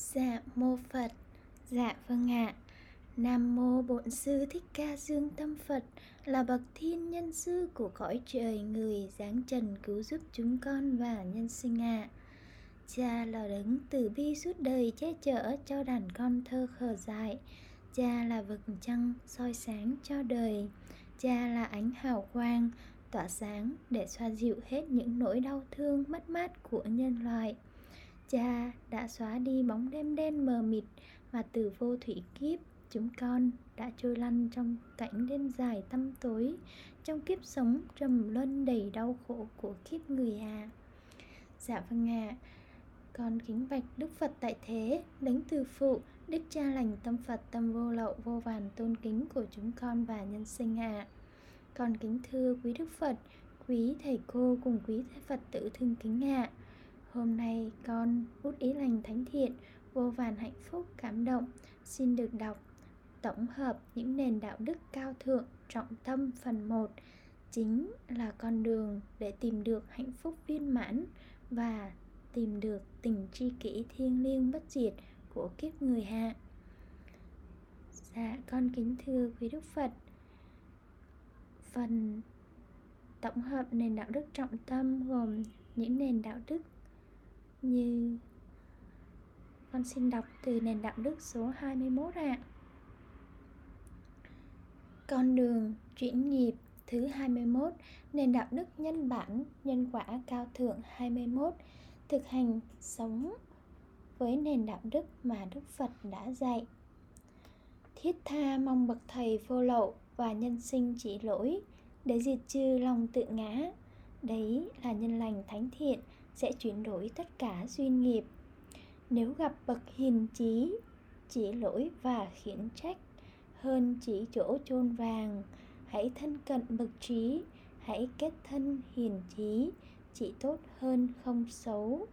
Dạ mô Phật. Dạ vâng ạ. Nam mô Bổn Sư Thích Ca Dương Tâm Phật, Là bậc thiên nhân sư của cõi trời, Người giáng trần cứu giúp chúng con và nhân sinh ạ. Cha là đấng từ bi suốt đời che chở cho đàn con thơ khờ dại. Cha là vực trăng soi sáng cho đời. Cha là ánh hào quang tỏa sáng để xoa dịu hết những nỗi đau thương mất mát của nhân loại. Cha đã xóa đi bóng đêm đen mờ mịt Và từ vô thủy kiếp, Chúng con đã trôi lăn trong cảnh đêm dài tăm tối, Trong kiếp sống trầm luân đầy đau khổ của kiếp người à Dạ vâng ạ à. Con kính bạch Đức Phật tại thế Đấng từ phụ, Đức cha lành, tâm Phật, tâm vô lậu, vô vàn, tôn kính của chúng con và nhân sinh ạ à. Con kính thưa quý Đức Phật, Quý thầy cô cùng quý Phật tử thương kính ạ à Hôm nay con út ý lành thánh thiện vô vàn hạnh phúc cảm động xin được đọc tổng hợp những nền đạo đức cao thượng trọng tâm phần 1 chính là con đường để tìm được hạnh phúc viên mãn và tìm được tình tri kỷ thiêng liêng bất diệt của kiếp người hạ. Dạ, con kính thưa quý Đức Phật. Phần tổng hợp nền đạo đức trọng tâm gồm những nền đạo đức như con xin đọc từ nền đạo đức số 21 ạ. À. Con đường chuyển nghiệp thứ 21 nền đạo đức nhân bản, nhân quả cao thượng 21 thực hành sống với nền đạo đức mà Đức Phật đã dạy. Thiết tha mong bậc thầy vô lậu và nhân sinh chỉ lỗi, để diệt trừ lòng tự ngã. Đấy là nhân lành thánh thiện sẽ chuyển đổi tất cả duyên nghiệp. Nếu gặp bậc hiền trí, chỉ lỗi và khiển trách hơn chỉ chỗ chôn vàng, hãy thân cận bậc trí, hãy kết thân hiền trí, chỉ tốt hơn không xấu.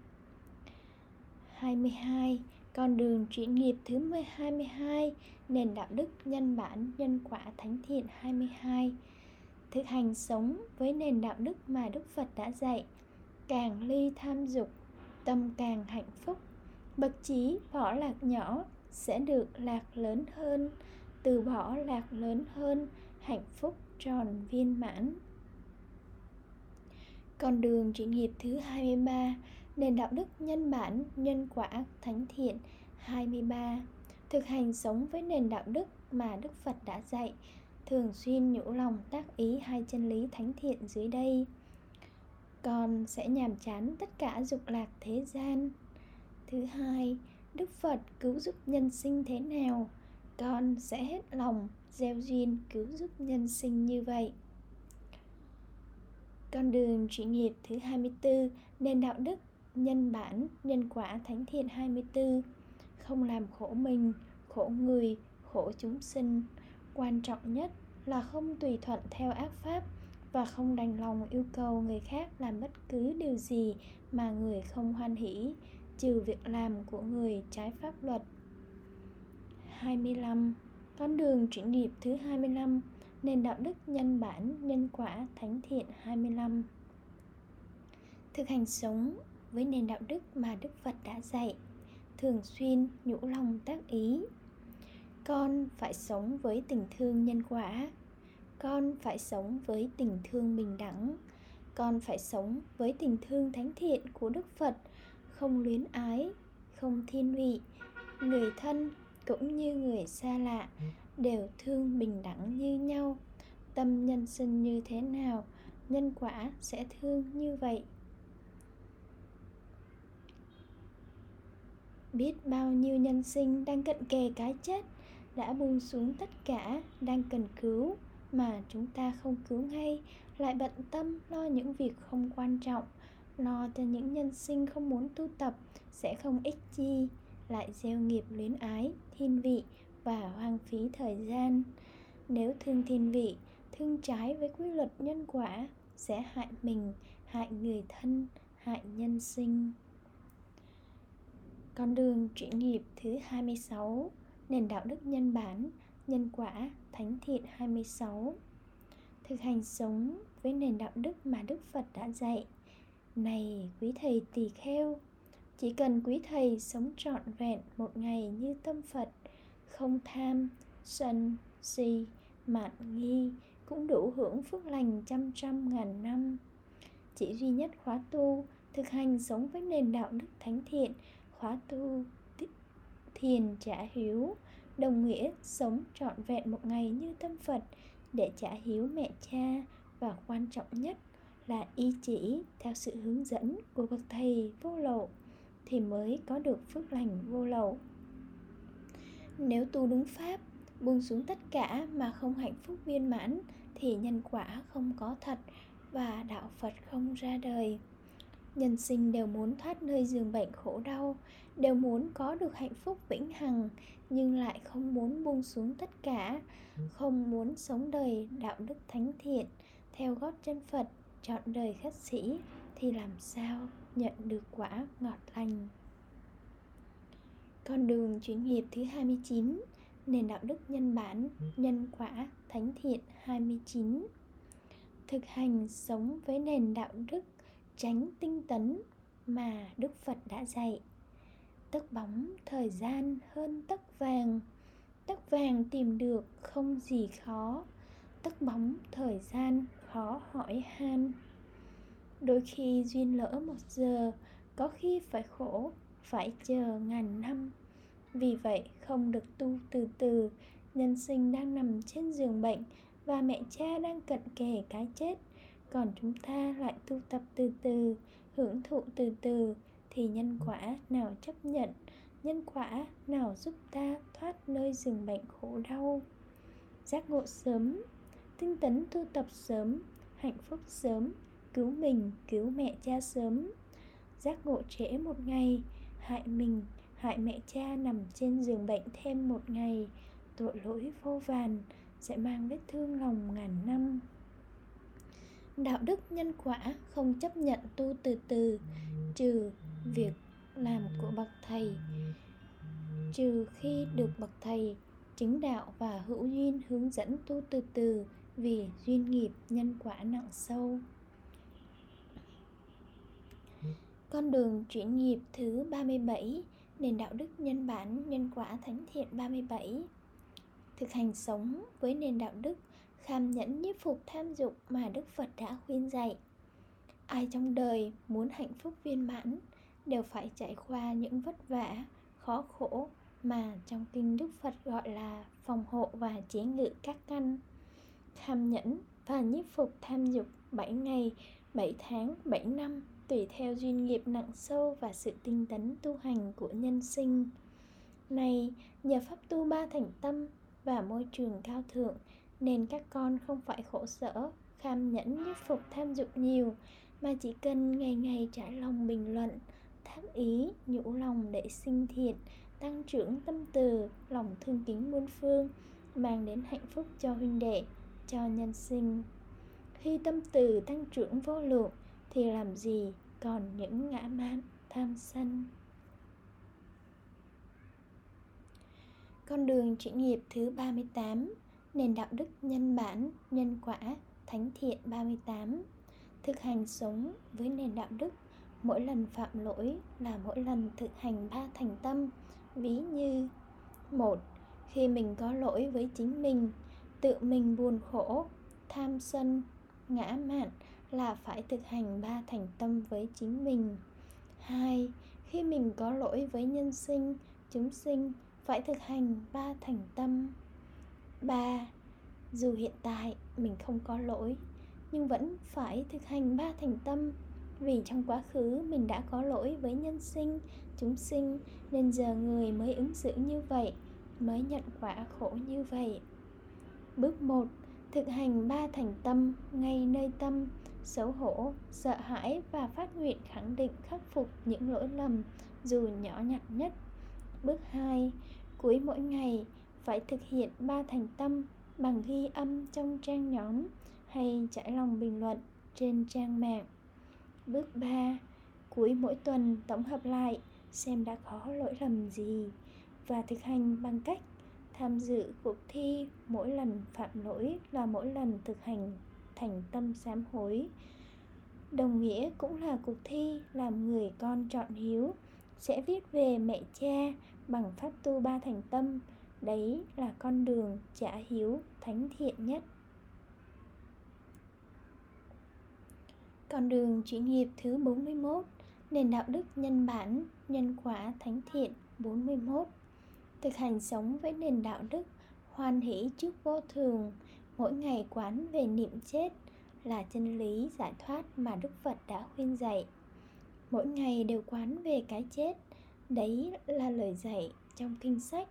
22 con đường chuyển nghiệp thứ 22 nền đạo đức nhân bản, nhân quả thánh thiện 22 thực hành sống với nền đạo đức mà Đức Phật đã dạy càng ly tham dục, tâm càng hạnh phúc. Bậc trí bỏ lạc nhỏ sẽ được lạc lớn hơn, từ bỏ lạc lớn hơn, hạnh phúc tròn viên mãn. Con đường trị nghiệp thứ 23 nền đạo đức nhân bản, nhân quả, thánh thiện 23 thực hành sống với nền đạo đức mà Đức Phật đã dạy, thường xuyên nhủ lòng tác ý hai chân lý thánh thiện dưới đây con sẽ nhàm chán tất cả dục lạc thế gian. Thứ hai, đức phật cứu giúp nhân sinh thế nào? Con sẽ hết lòng gieo duyên cứu giúp nhân sinh như vậy. Con đường trị nghiệp thứ 24 nền đạo đức, nhân bản, nhân quả thánh thiện 24 không làm khổ mình, khổ người, khổ chúng sinh. Quan trọng nhất là không tùy thuận theo ác pháp và không đành lòng yêu cầu người khác làm bất cứ điều gì mà người không hoan hỷ, trừ việc làm của người trái pháp luật. 25. Con đường chuyển nghiệp thứ 25 Nền đạo đức nhân bản, nhân quả thánh thiện 25 Thực hành sống với nền đạo đức mà Đức Phật đã dạy, Thường xuyên nhũ lòng tác ý. Con phải sống với tình thương nhân quả con phải sống với tình thương bình đẳng. Con phải sống với tình thương thánh thiện của đức phật, không luyến ái, không thiên vị. Người thân cũng như người xa lạ đều thương bình đẳng như nhau. Tâm nhân sinh như thế nào, nhân quả sẽ thương như vậy. Biết bao nhiêu nhân sinh đang cận kề cái chết, đã buông xuống tất cả đang cần cứu mà chúng ta không cứu ngay, lại bận tâm lo những việc không quan trọng, lo cho những nhân sinh không muốn tu tập sẽ không ích chi, lại gieo nghiệp luyến ái, thiên vị và hoang phí thời gian. Nếu thương thiên vị, thương trái với quy luật nhân quả sẽ hại mình, hại người thân, hại nhân sinh. Con đường chuyển nghiệp thứ 26 nền đạo đức nhân bản Nhân quả, Thánh thiện 26 Thực hành sống với nền đạo đức mà Đức Phật đã dạy. Này quý thầy tỳ kheo, chỉ cần quý thầy sống trọn vẹn một ngày như tâm phật, không tham, sân, si, mạn, nghi cũng đủ hưởng phước lành trăm trăm ngàn năm. Chỉ duy nhất khóa tu, thực hành sống với nền đạo đức thánh thiện, khóa tu thiền trả hiếu đồng nghĩa sống trọn vẹn một ngày như tâm phật, để trả hiếu mẹ cha, và quan trọng nhất là y chỉ theo sự hướng dẫn của bậc thầy vô lậu thì mới có được phước lành vô lậu. Nếu tu đúng pháp, buông xuống tất cả mà không hạnh phúc viên mãn thì nhân quả không có thật và đạo phật không ra đời. Nhân sinh đều muốn thoát nơi giường bệnh khổ đau đều muốn có được hạnh phúc vĩnh hằng, nhưng lại không muốn buông xuống tất cả, không muốn sống đời đạo đức thánh thiện, theo gót chân phật, chọn đời khất sĩ, thì làm sao nhận được quả ngọt lành con đường chuyển nghiệp thứ 29 nền đạo đức nhân bản, nhân quả thánh thiện 29 thực hành sống với nền đạo đức, tránh tinh tấn mà Đức Phật đã dạy. Tấc bóng thời gian hơn tấc vàng, tấc vàng tìm được không gì khó, tấc bóng thời gian khó hỏi han. Đôi khi duyên lỡ một giờ, có khi phải khổ, phải chờ ngàn năm. Vì vậy không được tu từ từ, nhân sinh đang nằm trên giường bệnh và mẹ cha đang cận kề cái chết còn chúng ta lại tu tập từ từ hưởng thụ từ từ thì nhân quả nào chấp nhận, nhân quả nào giúp ta thoát nơi rừng bệnh khổ đau? Giác ngộ sớm, tinh tấn tu tập sớm, hạnh phúc sớm, cứu mình, cứu mẹ cha sớm. Giác ngộ trễ một ngày, hại mình, hại mẹ cha nằm trên giường bệnh thêm một ngày. Tội lỗi vô vàn sẽ mang vết thương lòng ngàn năm. Đạo đức nhân quả không chấp nhận tu từ từ, trừ việc làm của bậc thầy. Trừ khi được bậc thầy chứng đạo và hữu duyên hướng dẫn tu từ từ vì duyên nghiệp nhân quả nặng sâu. Con đường chuyển nghiệp thứ 37 nền đạo đức nhân bản, nhân quả thánh thiện 37 thực hành sống với nền đạo đức, kham nhẫn nhiếp phục tham dục mà Đức Phật đã khuyên dạy. Ai trong đời muốn hạnh phúc viên mãn đều phải trải qua những vất vả, khó khổ mà trong kinh Đức Phật gọi là phòng hộ và chế ngự các căn. tham nhẫn và nhiếp phục tham dục 7 ngày, 7 tháng, 7 năm tùy theo duyên nghiệp nặng sâu và sự tinh tấn tu hành của nhân sinh. Này, nhờ pháp tu ba thành tâm và môi trường cao thượng nên các con không phải khổ sở kham nhẫn nhất phục tham dục nhiều mà chỉ cần ngày ngày trải lòng bình luận thác ý nhũ lòng để sinh thiện tăng trưởng tâm từ lòng thương kính muôn phương mang đến hạnh phúc cho huynh đệ cho nhân sinh. Khi tâm từ tăng trưởng vô lượng thì làm gì còn những ngã mạn tham sân? Con đường chuyển nghiệp thứ 38 Nền đạo đức nhân bản, nhân quả, thánh thiện 38 Thực hành sống với nền đạo đức Mỗi lần phạm lỗi là mỗi lần thực hành ba thành tâm. Ví như một Khi mình có lỗi với chính mình Tự mình buồn khổ, tham sân, ngã mạn Là phải thực hành ba thành tâm với chính mình. Hai Khi mình có lỗi với nhân sinh, chúng sinh Phải thực hành ba thành tâm. Ba Dù hiện tại mình không có lỗi Nhưng vẫn phải thực hành ba thành tâm. Vì trong quá khứ mình đã có lỗi với nhân sinh, chúng sinh Nên giờ người mới ứng xử như vậy Mới nhận quả khổ như vậy Bước 1 Thực hành ba thành tâm ngay nơi tâm Xấu hổ, sợ hãi và phát nguyện khẳng định khắc phục những lỗi lầm dù nhỏ nhặt nhất Bước 2 Cuối mỗi ngày phải thực hiện ba thành tâm bằng ghi âm trong trang nhóm hay trải lòng bình luận trên trang mạng. Bước 3. Cuối mỗi tuần tổng hợp lại, xem đã có lỗi lầm gì và thực hành bằng cách tham dự cuộc thi mỗi lần phạm lỗi là mỗi lần thực hành thành tâm sám hối. Đồng nghĩa cũng là cuộc thi làm người con chọn hiếu, sẽ viết về mẹ cha bằng pháp tu ba thành tâm. Đấy là con đường trả hiếu thánh thiện nhất. Con đường chỉ nghiệp thứ 41 Nền đạo đức nhân bản, nhân quả thánh thiện 41 Thực hành sống với nền đạo đức Hoan hỷ trước vô thường Mỗi ngày quán về niệm chết Là chân lý giải thoát mà Đức Phật đã khuyên dạy. Mỗi ngày đều quán về cái chết Đấy là lời dạy trong kinh sách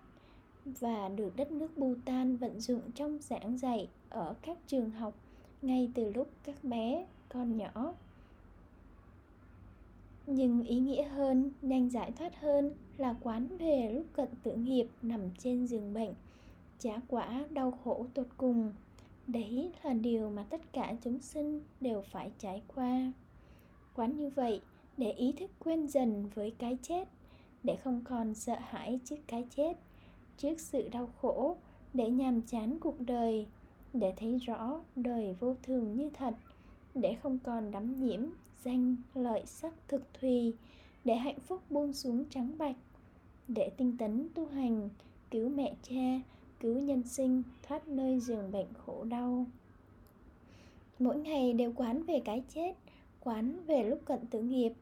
Và được đất nước Bhutan vận dụng trong giảng dạy Ở các trường học ngay từ lúc các bé con nhỏ. Nhưng ý nghĩa hơn, nhanh giải thoát hơn là quán về lúc cận tử nghiệp nằm trên giường bệnh. Trả quả đau khổ tột cùng, đấy là điều mà tất cả chúng sinh đều phải trải qua. Quán như vậy để ý thức quên dần với cái chết, để không còn sợ hãi trước cái chết, trước sự đau khổ, để nhàm chán cuộc đời, để thấy rõ đời vô thường như thật để không còn đắm nhiễm, danh lợi sắc thực thùy, để hạnh phúc buông xuống trắng bạch, để tinh tấn tu hành, cứu mẹ cha, cứu nhân sinh, thoát nơi giường bệnh khổ đau. Mỗi ngày đều quán về cái chết, quán về lúc cận tử nghiệp.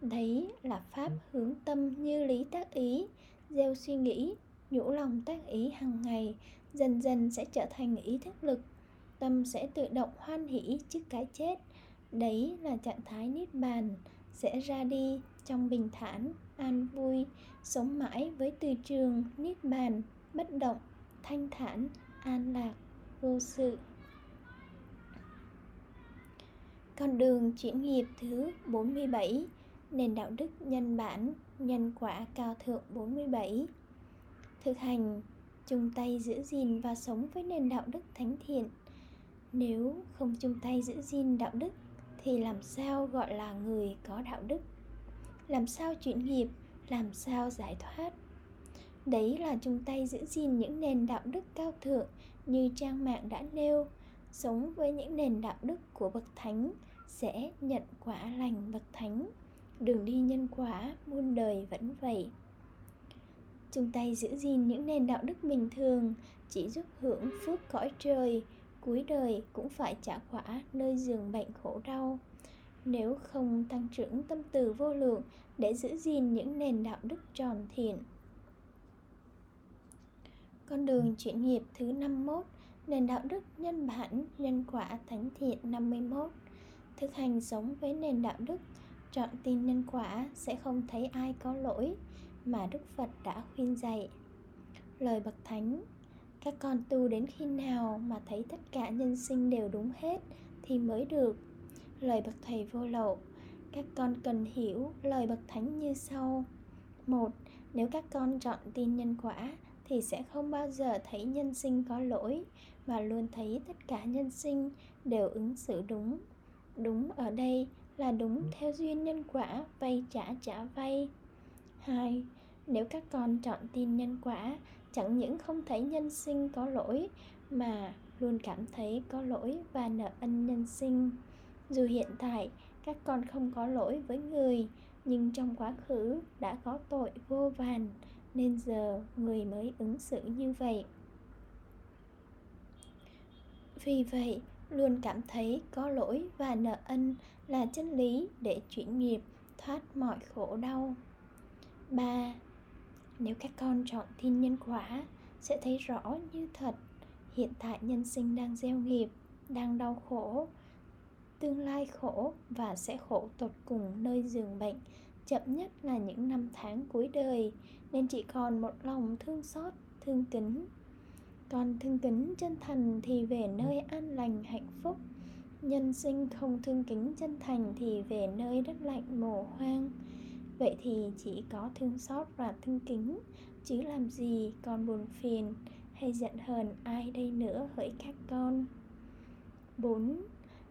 Đấy là pháp hướng tâm như lý tác ý, gieo suy nghĩ nhủ lòng tác ý hàng ngày, dần dần sẽ trở thành ý thức lực tâm sẽ tự động hoan hỷ trước cái chết. Đấy là trạng thái niết bàn, sẽ ra đi trong bình thản, an vui, sống mãi với từ trường niết bàn, bất động, thanh thản, an lạc, vô sự. Con đường chuyển nghiệp thứ 47 nền đạo đức nhân bản, nhân quả cao thượng 47 thực hành, chung tay giữ gìn và sống với nền đạo đức thánh thiện nếu không chung tay giữ gìn đạo đức, thì làm sao gọi là người có đạo đức? Làm sao chuyển nghiệp, làm sao giải thoát? Đấy là chung tay giữ gìn những nền đạo đức cao thượng như trang mạng đã nêu. Sống với những nền đạo đức của bậc thánh sẽ nhận quả lành bậc thánh. Đường đi nhân quả, muôn đời vẫn vậy. Chung tay giữ gìn những nền đạo đức bình thường chỉ giúp hưởng phước cõi trời cuối đời cũng phải trả quả nơi giường bệnh khổ đau. Nếu không tăng trưởng tâm từ vô lượng để giữ gìn những nền đạo đức tròn thiện. Con đường chuyển nghiệp thứ 51 nền đạo đức nhân bản, nhân quả thánh thiện 51 thực hành sống với nền đạo đức, chọn tin nhân quả sẽ không thấy ai có lỗi mà đức phật đã khuyên dạy. Lời bậc thánh các con tu đến khi nào mà thấy tất cả nhân sinh đều đúng hết thì mới được. Lời bậc thầy vô lậu, các con cần hiểu lời bậc thánh như sau. Một, nếu các con chọn tin nhân quả thì sẽ không bao giờ thấy nhân sinh có lỗi, mà luôn thấy tất cả nhân sinh đều ứng xử đúng. Đúng ở đây là đúng theo duyên nhân quả vay trả trả vay. Hai, nếu các con chọn tin nhân quả chẳng những không thấy nhân sinh có lỗi, mà luôn cảm thấy có lỗi và nợ ân nhân sinh. Dù hiện tại, các con không có lỗi với người, nhưng trong quá khứ đã có tội vô vàn, nên giờ người mới ứng xử như vậy. Vì vậy, luôn cảm thấy có lỗi và nợ ân là chân lý để chuyển nghiệp, thoát mọi khổ đau. 3 nếu các con chọn tin nhân quả, sẽ thấy rõ như thật, hiện tại nhân sinh đang gieo nghiệp, đang đau khổ, tương lai khổ và sẽ khổ tột cùng nơi giường bệnh. Chậm nhất là những năm tháng cuối đời, nên chỉ còn một lòng thương xót, thương kính. Còn thương kính chân thành thì về nơi an lành, hạnh phúc. Nhân sinh không thương kính chân thành thì về nơi đất lạnh mồ hoang vậy thì chỉ có thương xót và thương kính chứ làm gì còn buồn phiền hay giận hờn ai đây nữa hỡi các con 4.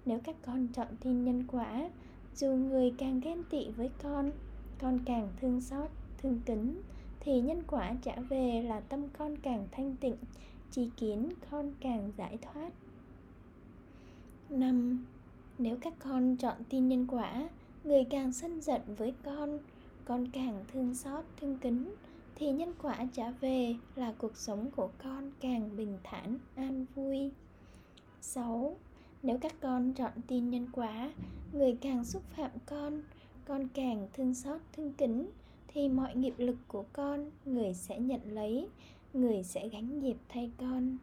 Nếu các con chọn tin nhân quả Dù người càng ghen tị với con Con càng thương xót, thương kính Thì nhân quả trả về là tâm con càng thanh tịnh Chỉ kiến con càng giải thoát 5. Nếu các con chọn tin nhân quả Người càng sân giận với con con càng thương xót thương kính thì nhân quả trả về là cuộc sống của con càng bình thản an vui 6. Nếu các con chọn tin nhân quả, người càng xúc phạm con, con càng thương xót thương kính thì mọi nghiệp lực của con người sẽ nhận lấy, người sẽ gánh nghiệp thay con.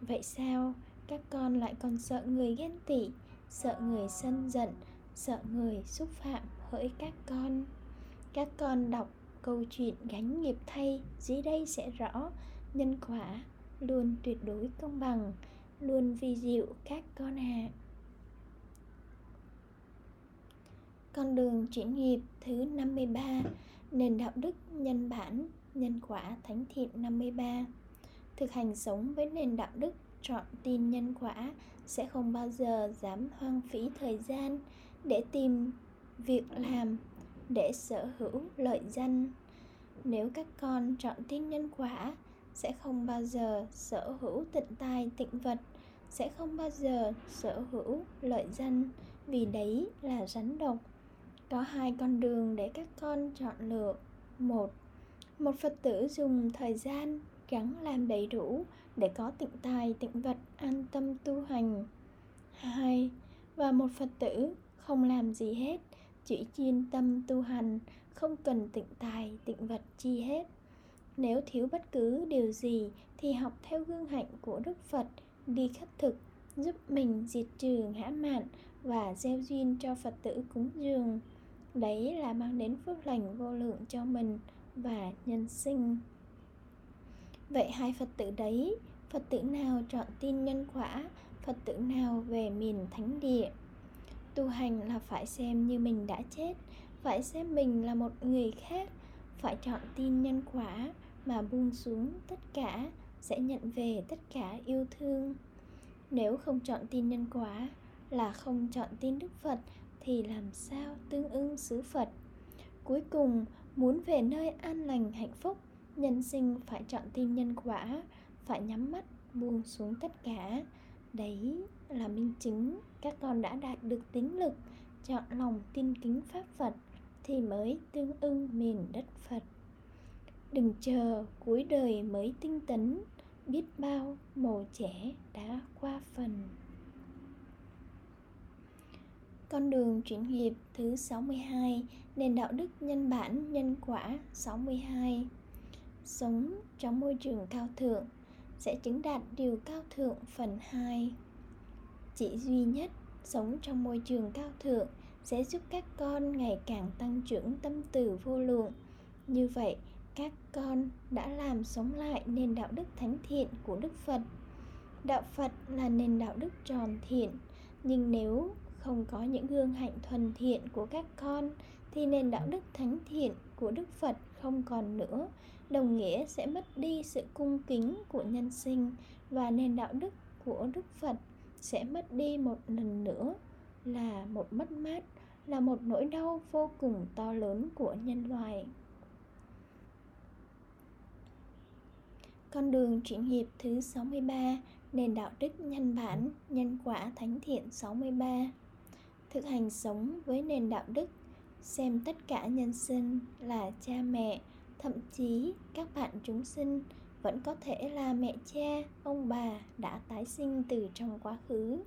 Vậy sao các con lại còn sợ người ghen tị, sợ người sân giận, sợ người xúc phạm hỡi các con? Các con đọc câu chuyện gánh nghiệp thay, dưới đây sẽ rõ nhân quả luôn tuyệt đối công bằng, luôn vi diệu các con ạ à. Con đường chuyển nghiệp thứ 53 Nền đạo đức nhân bản, nhân quả thánh thiện 53 Thực hành sống với nền đạo đức, chọn tin nhân quả sẽ không bao giờ dám hoang phí thời gian để tìm việc làm để sở hữu lợi danh. Nếu các con chọn tin nhân quả, sẽ không bao giờ sở hữu tịnh tài tịnh vật, sẽ không bao giờ sở hữu lợi danh, vì đấy là rắn độc. Có hai con đường để các con chọn lựa. Một một phật tử dùng thời gian gắng làm đầy đủ để có tịnh tài tịnh vật an tâm tu hành. Hai, và một phật tử không làm gì hết chỉ chuyên tâm tu hành, không cần tịnh tài, tịnh vật chi hết. Nếu thiếu bất cứ điều gì thì học theo gương hạnh của đức phật, đi khất thực, giúp mình diệt trừ ngã mạn và gieo duyên cho phật tử cúng dường. Đấy là mang đến phước lành vô lượng cho mình và nhân sinh. Vậy hai phật tử đấy, phật tử nào chọn tin nhân quả, phật tử nào về miền thánh địa? Tu hành là phải xem như mình đã chết, phải xem mình là một người khác, phải chọn tin nhân quả mà buông xuống tất cả, sẽ nhận về tất cả yêu thương. Nếu không chọn tin nhân quả là không chọn tin đức phật thì làm sao tương ưng xứ phật? Cuối cùng, muốn về nơi an lành, hạnh phúc, nhân sinh phải chọn tin nhân quả, phải nhắm mắt buông xuống tất cả. Đấy là minh chứng các con đã đạt được tính lực, chọn lòng tin kính pháp phật thì mới tương ưng miền đất phật. Đừng chờ cuối đời mới tinh tấn, biết bao mồ trẻ đã qua phần. Con đường chuyển nghiệp thứ 62 Nền đạo đức nhân bản, nhân quả 62 Sống trong môi trường cao thượng Sẽ chứng đạt điều cao thượng phần 2 chỉ duy nhất sống trong môi trường cao thượng Sẽ giúp các con ngày càng tăng trưởng tâm từ vô lượng. Như vậy các con đã làm sống lại nền đạo đức thánh thiện của Đức Phật. Đạo Phật là nền đạo đức tròn thiện, nhưng nếu không có những gương hạnh thuần thiện của các con thì nền đạo đức thánh thiện của Đức Phật không còn nữa, đồng nghĩa sẽ mất đi sự cung kính của nhân sinh và nền đạo đức của Đức Phật sẽ mất đi một lần nữa là một mất mát, là một nỗi đau vô cùng to lớn của nhân loại. Con đường chuyển nghiệp thứ 63 Nền đạo đức nhân bản, nhân quả thánh thiện 63 Thực hành sống với nền đạo đức Xem tất cả nhân sinh là cha mẹ Thậm chí các bạn chúng sinh vẫn có thể là mẹ cha, ông bà đã tái sinh từ trong quá khứ.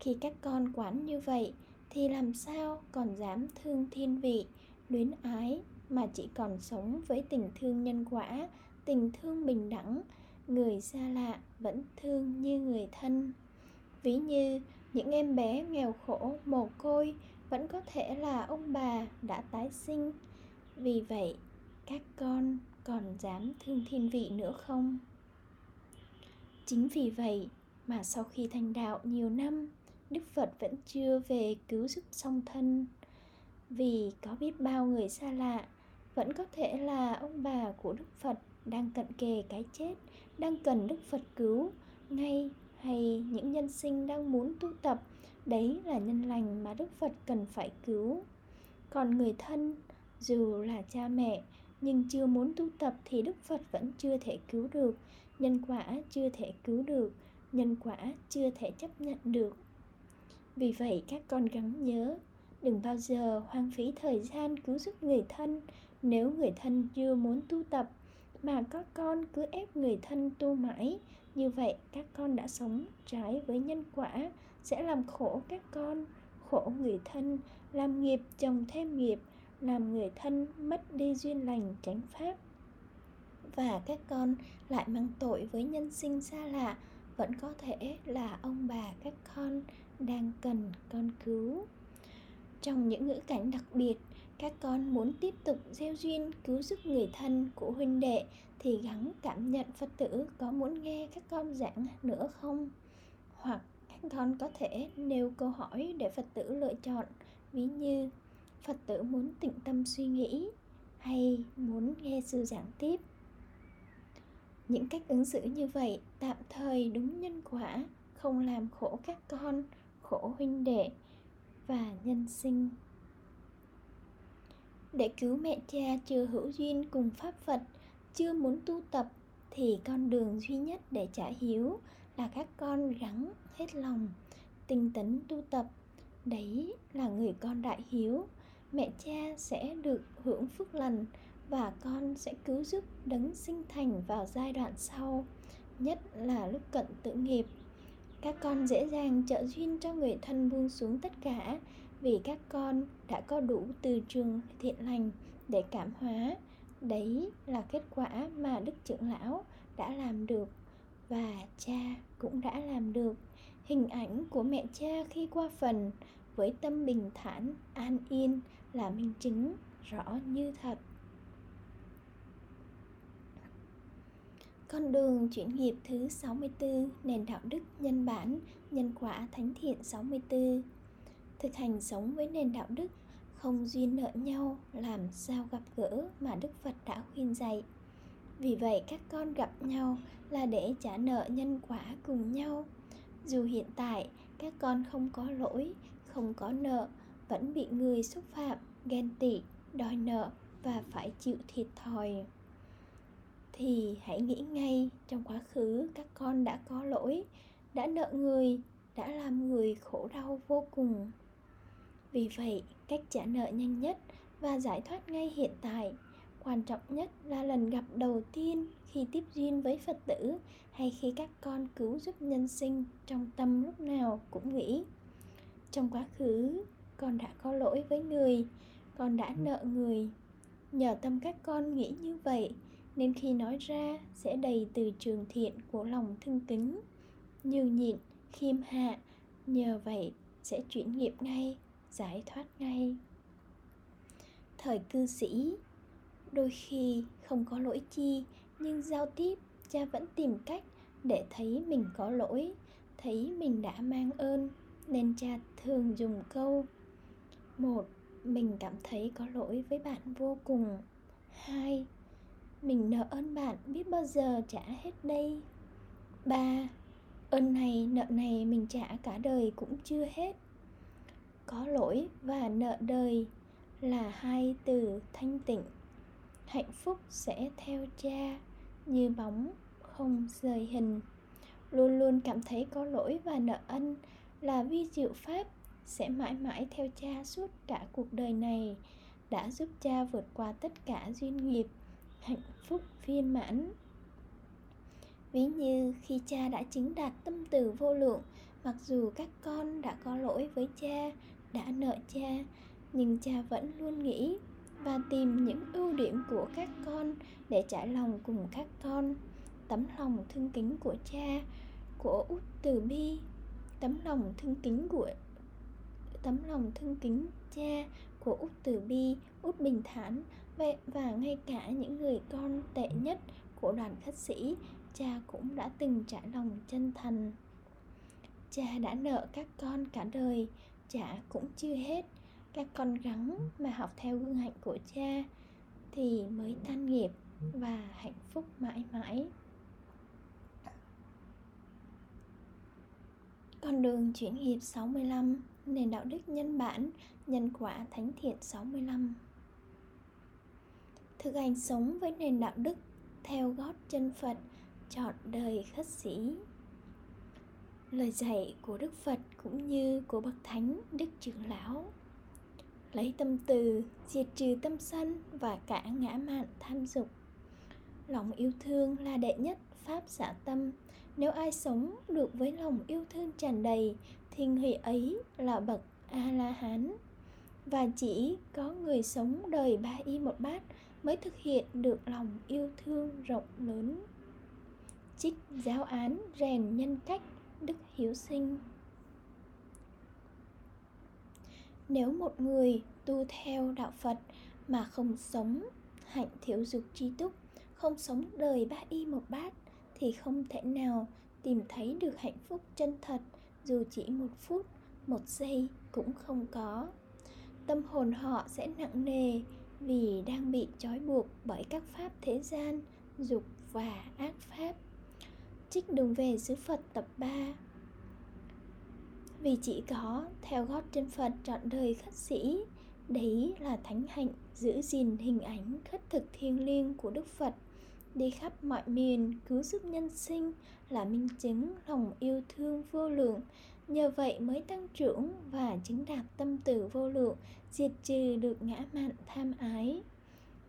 Khi các con quán như vậy thì làm sao còn dám thương thiên vị, luyến ái mà chỉ còn sống với tình thương nhân quả tình thương bình đẳng? Người xa lạ vẫn thương như người thân. Ví như những em bé nghèo khổ mồ côi vẫn có thể là ông bà đã tái sinh. Vì vậy các con còn dám thương thiên vị nữa không? Chính vì vậy mà sau khi thành đạo nhiều năm, đức phật vẫn chưa về cứu giúp song thân. Vì có biết bao người xa lạ, vẫn có thể là ông bà của đức phật đang cận kề cái chết, đang cần đức phật cứu. Ngay hay những nhân sinh đang muốn tu tập, đấy là nhân lành mà đức phật cần phải cứu. Còn người thân, dù là cha mẹ nhưng chưa muốn tu tập thì đức phật vẫn chưa thể cứu được. Nhân quả chưa thể cứu được, nhân quả chưa thể chấp nhận được. Vì vậy, các con gắng nhớ, đừng bao giờ hoang phí thời gian cứu giúp người thân. Nếu người thân chưa muốn tu tập mà các con cứ ép người thân tu mãi, như vậy các con đã sống trái với nhân quả, sẽ làm khổ các con, khổ người thân, làm nghiệp chồng thêm nghiệp làm người thân mất đi duyên lành chánh pháp. Và các con lại mang tội với nhân sinh xa lạ, vẫn có thể là ông bà các con đang cần con cứu. Trong những ngữ cảnh đặc biệt, các con muốn tiếp tục gieo duyên cứu giúp người thân của huynh đệ thì gắng cảm nhận phật tử có muốn nghe các con giảng nữa không? Hoặc các con có thể nêu câu hỏi để phật tử lựa chọn, ví như phật tử muốn tĩnh tâm suy nghĩ hay muốn nghe sư giảng tiếp? Những cách ứng xử như vậy tạm thời đúng nhân quả, không làm khổ các con, khổ huynh đệ và nhân sinh. Để cứu mẹ cha chưa hữu duyên cùng pháp phật chưa muốn tu tập thì con đường duy nhất để trả hiếu là các con gắng hết lòng, tinh tấn tu tập. Đấy là người con đại hiếu mẹ cha sẽ được hưởng phước lành và con sẽ cứu giúp đấng sinh thành vào giai đoạn sau, nhất là lúc cận tự nghiệp. Các con dễ dàng trợ duyên cho người thân buông xuống tất cả vì các con đã có đủ từ trường thiện lành để cảm hóa. Đấy là kết quả mà đức trưởng lão đã làm được và cha cũng đã làm được. Hình ảnh của mẹ cha khi qua phần với tâm bình thản, an yên là minh chứng rõ như thật. Con đường chuyển nghiệp thứ 64 Nền đạo đức nhân bản, Nhân quả thánh thiện 64 Thực hành sống với nền đạo đức, Không duyên nợ nhau, Làm sao gặp gỡ mà Đức Phật đã khuyên dạy. Vì vậy các con gặp nhau Là để trả nợ nhân quả cùng nhau. Dù hiện tại các con không có lỗi, Không có nợ vẫn bị người xúc phạm, Ghen tị, Đòi nợ Và phải chịu thiệt thòi. Thì hãy nghĩ ngay, trong quá khứ, các con đã có lỗi, đã nợ người, đã làm người khổ đau vô cùng. Vì vậy, cách trả nợ nhanh nhất và giải thoát ngay hiện tại, quan trọng nhất là lần gặp đầu tiên khi tiếp duyên với phật tử hay khi các con cứu giúp nhân sinh trong tâm lúc nào cũng nghĩ. Trong quá khứ con đã có lỗi với người con đã nợ người. Nhờ tâm các con nghĩ như vậy nên khi nói ra sẽ đầy từ trường thiện của lòng thương kính. Nhường nhịn khiêm hạ nhờ vậy sẽ chuyển nghiệp ngay giải thoát ngay. Thời cư sĩ đôi khi không có lỗi chi nhưng giao tiếp cha vẫn tìm cách để thấy mình có lỗi thấy mình đã mang ơn nên cha thường dùng câu một, mình cảm thấy có lỗi với bạn vô cùng. Hai, mình nợ ơn bạn biết bao giờ trả hết đây? Ba, ơn này, nợ này mình trả cả đời cũng chưa hết. Có lỗi và nợ đời là hai từ thanh tịnh. Hạnh phúc sẽ theo cha như bóng không rời hình. Luôn luôn cảm thấy có lỗi và nợ ân là vi diệu pháp sẽ mãi mãi theo cha suốt cả cuộc đời này, đã giúp cha vượt qua tất cả duyên nghiệp, hạnh phúc viên mãn. Ví như khi cha đã chứng đạt tâm từ vô lượng, mặc dù các con đã có lỗi với cha, đã nợ cha, nhưng cha vẫn luôn nghĩ và tìm những ưu điểm của các con để trải lòng cùng các con. Tấm lòng thương kính của cha, của út từ bi, tấm lòng thương kính của tấm lòng thương kính cha của út từ bi, út bình thản và ngay cả những người con tệ nhất của đoàn khách sĩ, Cha cũng đã từng trả lòng chân thành. Cha đã nợ các con cả đời, Cha cũng chưa hết. Các con gắng mà học theo gương hạnh của cha Thì mới tan nghiệp và hạnh phúc mãi mãi. Con đường chuyển nghiệp 65 Nền đạo đức nhân bản, Nhân quả thánh thiện 65 thực hành sống với nền đạo đức theo gót chân Phật, chọn đời khất sĩ. Lời dạy của Đức Phật cũng như của bậc thánh, Đức trưởng lão. Lấy tâm từ, diệt trừ tâm sân và cả ngã mạn tham dục. Lòng yêu thương là đệ nhất pháp xả tâm. Nếu ai sống được với lòng yêu thương tràn đầy thì người ấy là bậc a la hán và chỉ có người sống đời ba y một bát mới thực hiện được lòng yêu thương rộng lớn. Trích giáo án rèn nhân cách đức hiếu sinh. Nếu một người tu theo đạo phật mà không sống hạnh thiếu dục tri túc, không sống đời ba y một bát thì không thể nào tìm thấy được hạnh phúc chân thật dù chỉ một phút, một giây cũng không có. Tâm hồn họ sẽ nặng nề vì đang bị trói buộc bởi các pháp thế gian, dục và ác pháp. Trích đường về xứ phật tập 3 vì chỉ có theo gót chân phật trọn đời khất sĩ, đấy là thánh hạnh giữ gìn hình ảnh khất thực thiêng liêng của đức phật đi khắp mọi miền cứu giúp nhân sinh là minh chứng lòng yêu thương vô lượng. Nhờ vậy mới tăng trưởng và chứng đạt tâm tử vô lượng diệt trừ được ngã mạn tham ái.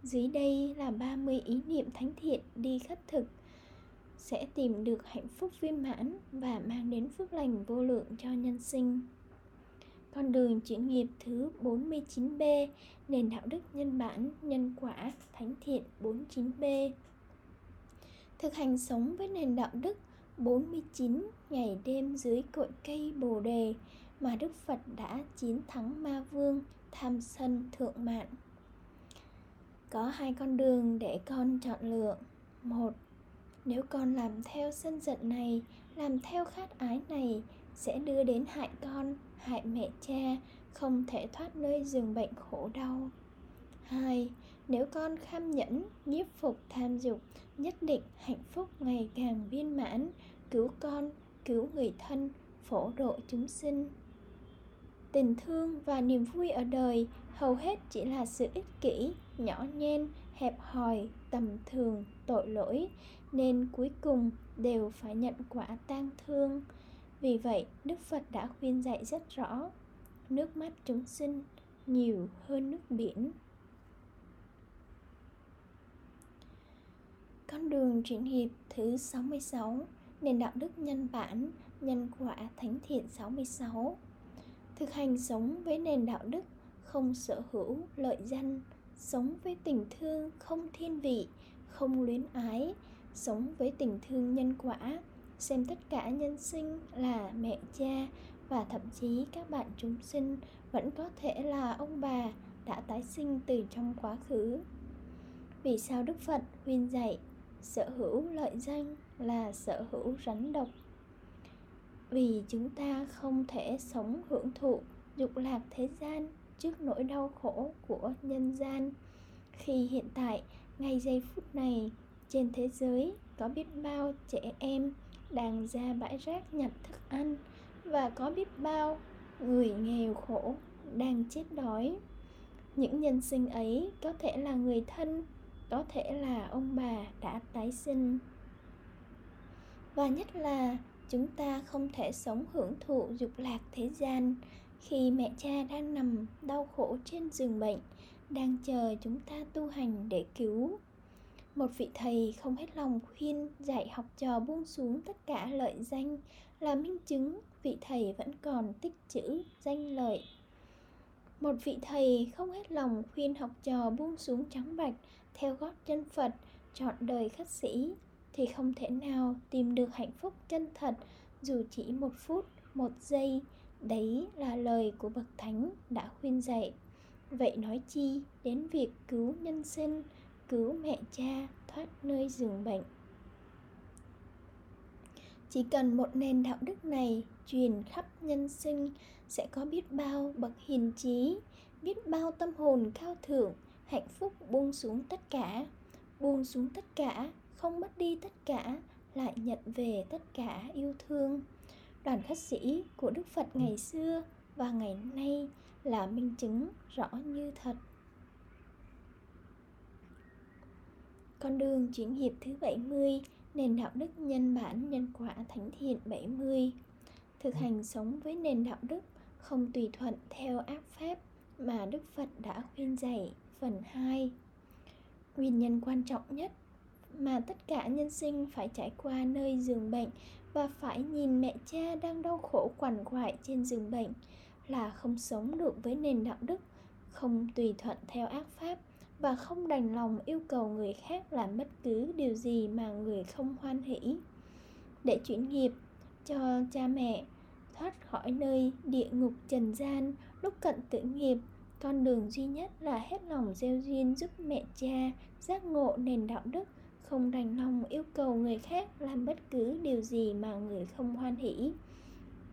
Dưới đây là 30 ý niệm thánh thiện đi khất thực. Sẽ tìm được hạnh phúc viên mãn và mang đến phước lành vô lượng cho nhân sinh. Con đường chuyển nghiệp thứ 49B Nền đạo đức nhân bản, nhân quả, thánh thiện 49B Thực hành sống với nền đạo đức 49 ngày đêm dưới cội cây bồ đề mà Đức Phật đã chiến thắng ma vương tham sân thượng mạng. Có hai con đường để con chọn lựa. Một, nếu con làm theo sân giận này, làm theo khát ái này sẽ đưa đến hại con, hại mẹ cha, không thể thoát nơi giường bệnh khổ đau. Hai, nếu con kham nhẫn, nhiếp phục tham dục, nhất định hạnh phúc ngày càng viên mãn, cứu con, cứu người thân, phổ độ chúng sinh. Tình thương và niềm vui ở đời hầu hết chỉ là sự ích kỷ, nhỏ nhen, hẹp hòi, tầm thường, tội lỗi, nên cuối cùng đều phải nhận quả tang thương. Vì vậy, Đức Phật đã khuyên dạy rất rõ, nước mắt chúng sinh nhiều hơn nước biển. Con đường chuyển hiệp thứ 66 Nền đạo đức nhân bản, nhân quả thánh thiện 66 Thực hành sống với nền đạo đức không sở hữu lợi danh Sống với tình thương không thiên vị, không luyến ái Sống với tình thương nhân quả Xem tất cả nhân sinh là mẹ cha Và thậm chí các bạn chúng sinh vẫn có thể là ông bà đã tái sinh từ trong quá khứ. Vì sao Đức Phật khuyên dạy sở hữu lợi danh là sở hữu rắn độc. Vì chúng ta không thể sống hưởng thụ dục lạc thế gian trước nỗi đau khổ của nhân gian. Khi hiện tại, ngay giây phút này, trên thế giới có biết bao trẻ em đang ra bãi rác nhặt thức ăn và có biết bao người nghèo khổ đang chết đói. Những nhân sinh ấy có thể là người thân có thể là ông bà đã tái sinh. Và nhất là chúng ta không thể sống hưởng thụ dục lạc thế gian khi mẹ cha đang nằm đau khổ trên giường bệnh, đang chờ chúng ta tu hành để cứu. Một vị thầy không hết lòng khuyên dạy học trò buông xuống tất cả lợi danh là minh chứng, vị thầy vẫn còn tích chữ danh lợi. Một vị thầy không hết lòng khuyên học trò buông xuống trắng bạch theo gót chân Phật chọn đời khất sĩ thì không thể nào tìm được hạnh phúc chân thật dù chỉ một phút, một giây. Đấy là lời của Bậc Thánh đã khuyên dạy. Vậy nói chi đến việc cứu nhân sinh, cứu mẹ cha thoát nơi giường bệnh. Chỉ cần một nền đạo đức này truyền khắp nhân sinh sẽ có biết bao bậc hiền trí, biết bao tâm hồn cao thượng hạnh phúc buông xuống tất cả. Buông xuống tất cả, không mất đi tất cả, lại nhận về tất cả yêu thương. Đoàn khất sĩ của đức phật ngày xưa và ngày nay là minh chứng rõ như thật. Con đường chuyển nghiệp thứ 70 Nền đạo đức nhân bản nhân quả thánh thiện 70 Thực hành sống với nền đạo đức Không tùy thuận theo ác pháp mà Đức Phật đã khuyên dạy phần 2. Nguyên nhân quan trọng nhất mà tất cả nhân sinh phải trải qua nơi giường bệnh và phải nhìn mẹ cha đang đau khổ quằn quại trên giường bệnh là không sống được với nền đạo đức, không tùy thuận theo ác pháp và không đành lòng yêu cầu người khác làm bất cứ điều gì mà người không hoan hỷ. Để chuyển nghiệp cho cha mẹ thoát khỏi nơi địa ngục trần gian lúc cận tử nghiệp con đường duy nhất là hết lòng gieo duyên giúp mẹ cha giác ngộ nền đạo đức, không đành lòng yêu cầu người khác làm bất cứ điều gì mà người không hoan hỷ.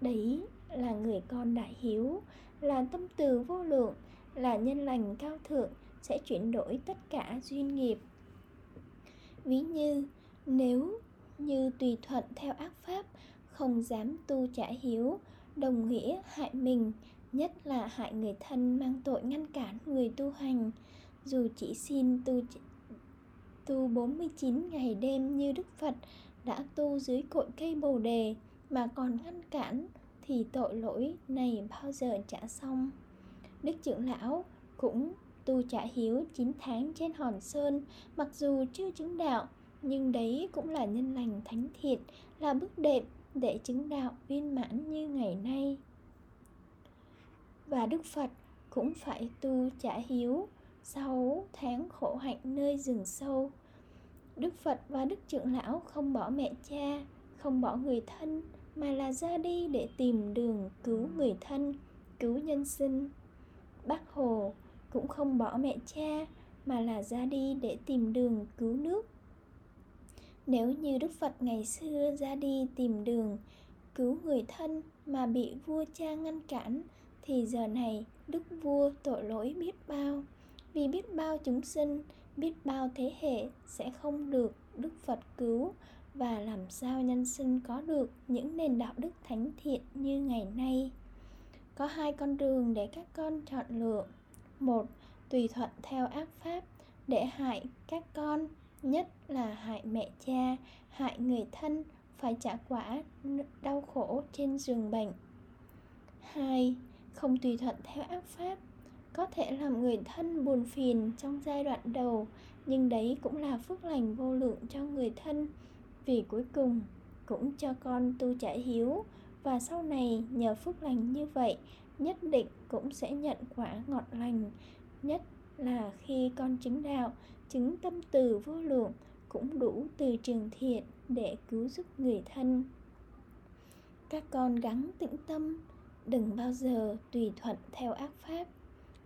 Đấy là người con đại hiếu, là tâm từ vô lượng, là nhân lành cao thượng, sẽ chuyển đổi tất cả duyên nghiệp. Ví như, nếu như tùy thuận theo ác pháp, không dám tu trả hiếu, đồng nghĩa hại mình nhất là hại người thân mang tội ngăn cản người tu hành dù chỉ xin tu tu 49 ngày đêm như Đức Phật đã tu dưới cội cây Bồ đề mà còn ngăn cản, thì tội lỗi này bao giờ trả xong. Đức trưởng lão cũng tu trả hiếu 9 tháng trên hòn sơn, mặc dù chưa chứng đạo, nhưng đấy cũng là nhân lành thánh thiện, là bước đệm để chứng đạo viên mãn như ngày nay và đức phật cũng phải tu trả hiếu sau tháng khổ hạnh nơi rừng sâu. Đức phật và đức trưởng lão không bỏ mẹ cha, không bỏ người thân, mà là ra đi để tìm đường cứu người thân, cứu nhân sinh. Bác hồ cũng không bỏ mẹ cha, mà là ra đi để tìm đường cứu nước. Nếu như đức phật ngày xưa ra đi tìm đường cứu người thân mà bị vua cha ngăn cản thì giờ này, đức vua tội lỗi biết bao. Vì biết bao chúng sinh, biết bao thế hệ sẽ không được đức phật cứu. Và làm sao nhân sinh có được những nền đạo đức thánh thiện như ngày nay? Có hai con đường để các con chọn lựa. Một, tùy thuận theo ác pháp để hại các con, nhất là hại mẹ cha, hại người thân phải trả quả đau khổ trên giường bệnh. Hai không tùy thuận theo ác pháp, có thể làm người thân buồn phiền trong giai đoạn đầu, nhưng đấy cũng là phước lành vô lượng cho người thân. Vì cuối cùng cũng cho con tu trả hiếu, và sau này nhờ phước lành như vậy, nhất định cũng sẽ nhận quả ngọt lành, nhất là khi con chứng đạo, chứng tâm từ vô lượng cũng đủ từ trường thiện để cứu giúp người thân. Các con gắng tĩnh tâm đừng bao giờ tùy thuận theo ác pháp,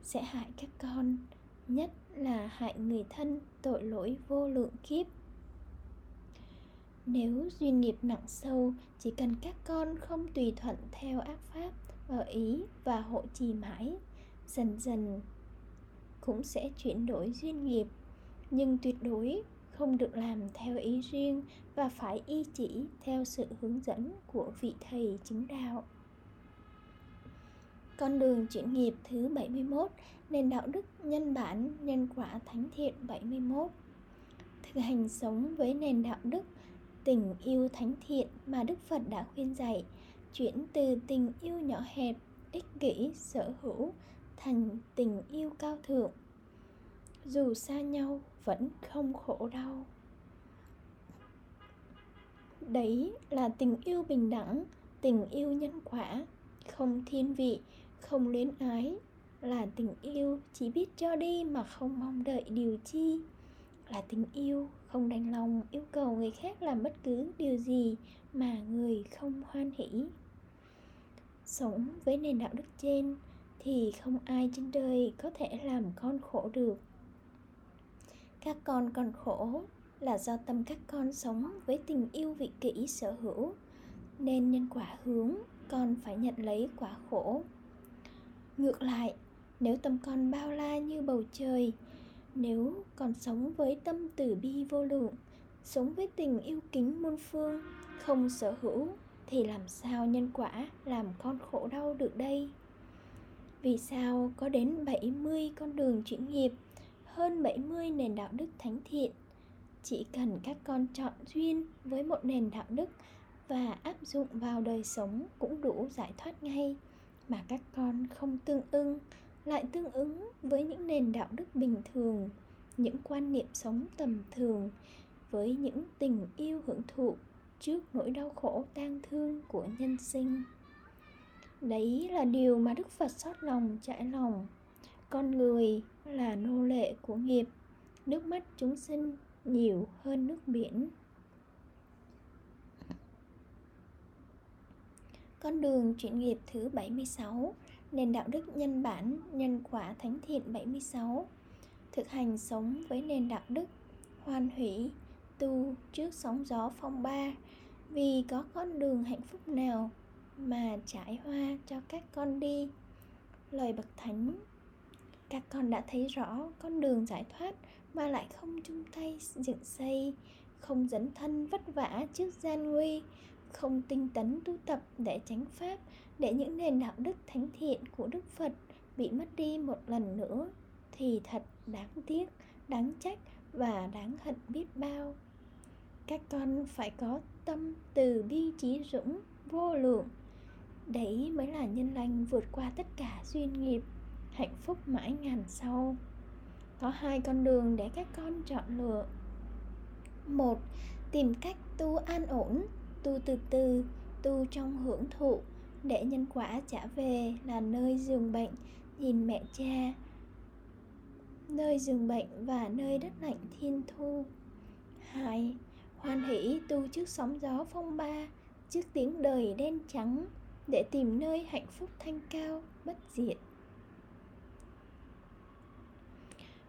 sẽ hại các con, nhất là hại người thân tội lỗi vô lượng kiếp nếu duyên nghiệp nặng sâu, chỉ cần các con không tùy thuận theo ác pháp, ở ý và hộ trì mãi, dần dần cũng sẽ chuyển đổi duyên nghiệp nhưng tuyệt đối không được làm theo ý riêng và phải y chỉ theo sự hướng dẫn của vị thầy chứng đạo. Con đường chuyển nghiệp thứ 71 Nền đạo đức nhân bản nhân quả thánh thiện 71 Thực hành sống với nền đạo đức tình yêu thánh thiện mà Đức Phật đã khuyên dạy Chuyển từ tình yêu nhỏ hẹp, ích kỷ, sở hữu thành tình yêu cao thượng. Dù xa nhau vẫn không khổ đau. Đấy là tình yêu bình đẳng tình yêu nhân quả không thiên vị không luyến ái. Là tình yêu chỉ biết cho đi mà không mong đợi điều chi. Là tình yêu không đành lòng yêu cầu người khác làm bất cứ điều gì mà người không hoan hỷ. Sống với nền đạo đức trên thì không ai trên đời có thể làm con khổ được. Các con còn khổ là do tâm các con sống với tình yêu vị kỷ sở hữu, nên nhân quả hướng con phải nhận lấy quả khổ ngược lại, nếu tâm con bao la như bầu trời, nếu còn sống với tâm từ bi vô lượng, sống với tình yêu kính muôn phương, không sở hữu, thì làm sao nhân quả làm con khổ đau được đây vì sao có đến 70 con đường chuyển nghiệp, hơn 70 nền đạo đức thánh thiện. Chỉ cần các con chọn duyên với một nền đạo đức và áp dụng vào đời sống cũng đủ giải thoát ngay mà các con không tương ưng, lại tương ứng với những nền đạo đức bình thường, những quan niệm sống tầm thường, với những tình yêu hưởng thụ trước nỗi đau khổ tang thương của nhân sinh. Đấy là điều mà đức phật xót lòng, trải lòng. Con người là nô lệ của nghiệp, nước mắt chúng sinh nhiều hơn nước biển. Con đường chuyển nghiệp thứ 76 Nền đạo đức nhân bản, nhân quả thánh thiện 76 Thực hành sống với nền đạo đức Hoan hỷ, tu trước sóng gió phong ba. Vì có con đường hạnh phúc nào mà trải hoa cho các con đi? Lời bậc thánh. Các con đã thấy rõ con đường giải thoát mà lại không chung tay dựng xây Không dấn thân vất vả trước gian nguy không tinh tấn tu tập để tránh pháp, để những nền đạo đức thánh thiện của đức phật bị mất đi một lần nữa thì thật đáng tiếc, đáng trách và đáng hận biết bao. Các con phải có tâm từ bi trí dũng, vô lượng. Đấy mới là nhân lành vượt qua tất cả duyên nghiệp, hạnh phúc mãi ngàn sau. Có hai con đường để các con chọn lựa. Một, tìm cách tu an ổn tu từ từ, tu trong hưởng thụ. Để nhân quả trả về là nơi giường bệnh. Nhìn mẹ cha, nơi giường bệnh và nơi đất lạnh thiên thu. Hai, hoan hỷ tu trước sóng gió phong ba, trước tiếng đời đen trắng, để tìm nơi hạnh phúc thanh cao, bất diệt.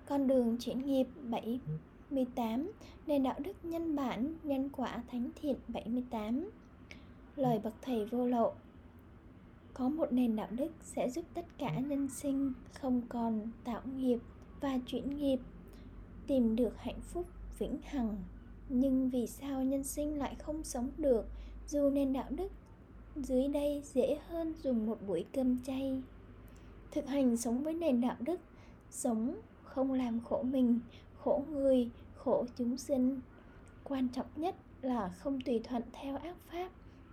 Con đường chuyển nghiệp 7 18 Nền đạo đức nhân bản, nhân quả thánh thiện 78 Lời bậc thầy vô lộ Có một nền đạo đức sẽ giúp tất cả nhân sinh không còn tạo nghiệp và chuyển nghiệp Tìm được hạnh phúc vĩnh hằng. Nhưng vì sao nhân sinh lại không sống được Dù nền đạo đức dưới đây dễ hơn dùng một buổi cơm chay? Thực hành sống với nền đạo đức Sống không làm khổ mình khổ người, khổ chúng sinh. Quan trọng nhất là không tùy thuận theo ác pháp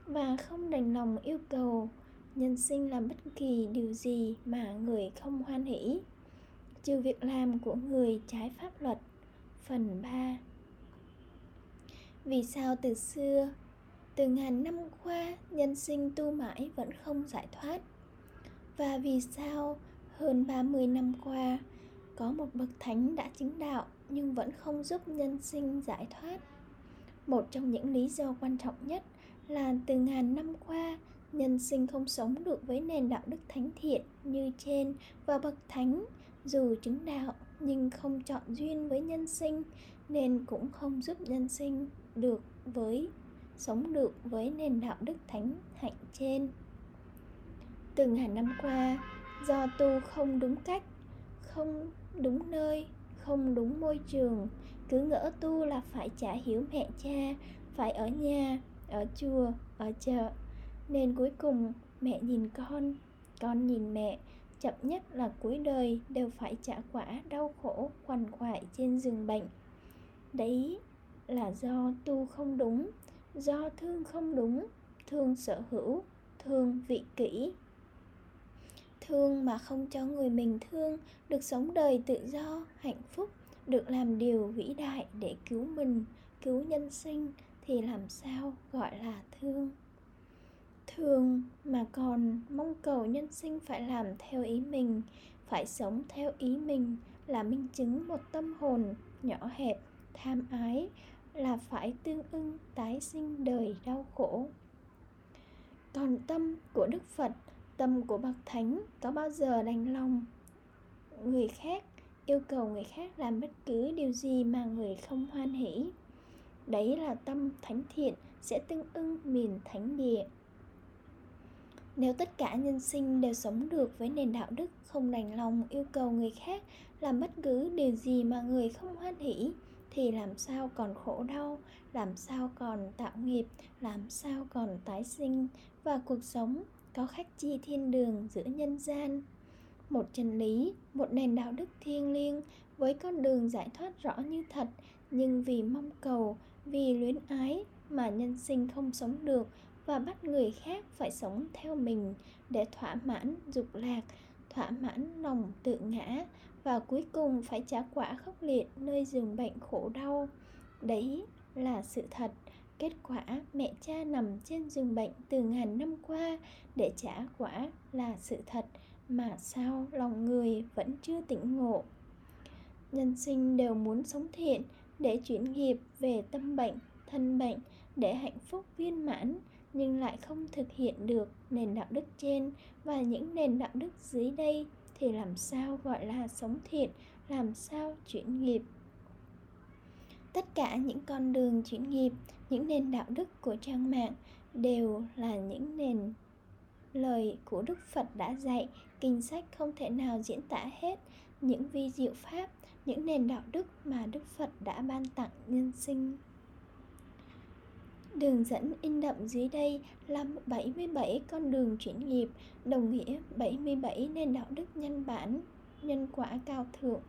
và không đành lòng yêu cầu nhân sinh làm bất kỳ điều gì mà người không hoan hỷ. Trừ việc làm của người trái pháp luật. Phần 3 vì sao từ xưa, từ ngàn năm qua nhân sinh tu mãi vẫn không giải thoát? Và vì sao hơn 30 năm qua có một bậc thánh đã chứng đạo nhưng vẫn không giúp nhân sinh giải thoát. Một trong những lý do quan trọng nhất là từ ngàn năm qua, nhân sinh không sống được với nền đạo đức thánh thiện như trên và bậc thánh. Dù chứng đạo nhưng không chọn duyên với nhân sinh, nên cũng không giúp nhân sinh được với, sống được với nền đạo đức thánh hạnh trên. Từ ngàn năm qua, do tu không đúng cách, không đúng nơi không đúng môi trường. Cứ ngỡ tu là phải trả hiếu mẹ cha, phải ở nhà, ở chùa, ở chợ. Nên cuối cùng mẹ nhìn con con nhìn mẹ. Chậm nhất là cuối đời đều phải trả quả đau khổ, quằn quại trên giường bệnh. Đấy là do tu không đúng. Do thương không đúng, thương sở hữu, thương vị kỷ thương mà không cho người mình thương, được sống đời tự do, hạnh phúc, được làm điều vĩ đại để cứu mình, cứu nhân sinh thì làm sao gọi là thương? Thương mà còn mong cầu nhân sinh phải làm theo ý mình, phải sống theo ý mình là minh chứng một tâm hồn nhỏ hẹp, tham ái, là phải tương ưng tái sinh đời đau khổ. Còn tâm của đức phật tâm của bậc thánh có bao giờ đành lòng người khác, yêu cầu người khác làm bất cứ điều gì mà người không hoan hỷ? Đấy là tâm thánh thiện sẽ tương ưng miền thánh địa. Nếu tất cả nhân sinh đều sống được với nền đạo đức không đành lòng yêu cầu người khác làm bất cứ điều gì mà người không hoan hỷ, thì làm sao còn khổ đau, làm sao còn tạo nghiệp, làm sao còn tái sinh và cuộc sống có khách chi thiên đường giữa nhân gian. Một chân lý, một nền đạo đức thiêng liêng với con đường giải thoát rõ như thật, nhưng vì mong cầu, vì luyến ái mà nhân sinh không sống được và bắt người khác phải sống theo mình để thỏa mãn dục lạc, thỏa mãn lòng tự ngã và cuối cùng phải trả quả khốc liệt nơi giường bệnh khổ đau. Đấy là sự thật kết quả mẹ cha nằm trên giường bệnh từ ngàn năm qua để trả quả là sự thật mà sao lòng người vẫn chưa tỉnh ngộ. Nhân sinh đều muốn sống thiện để chuyển nghiệp về tâm bệnh, thân bệnh để hạnh phúc viên mãn, nhưng lại không thực hiện được nền đạo đức trên và những nền đạo đức dưới đây thì làm sao gọi là sống thiện, làm sao chuyển nghiệp? Tất cả những con đường chuyển nghiệp những nền đạo đức của trang mạng đều là những nền lời của đức phật đã dạy kinh sách không thể nào diễn tả hết những vi diệu pháp những nền đạo đức mà đức phật đã ban tặng nhân sinh Đường dẫn in đậm dưới đây là 77 con đường chuyển nghiệp, đồng nghĩa 77 nền đạo đức nhân bản, nhân quả cao thượng.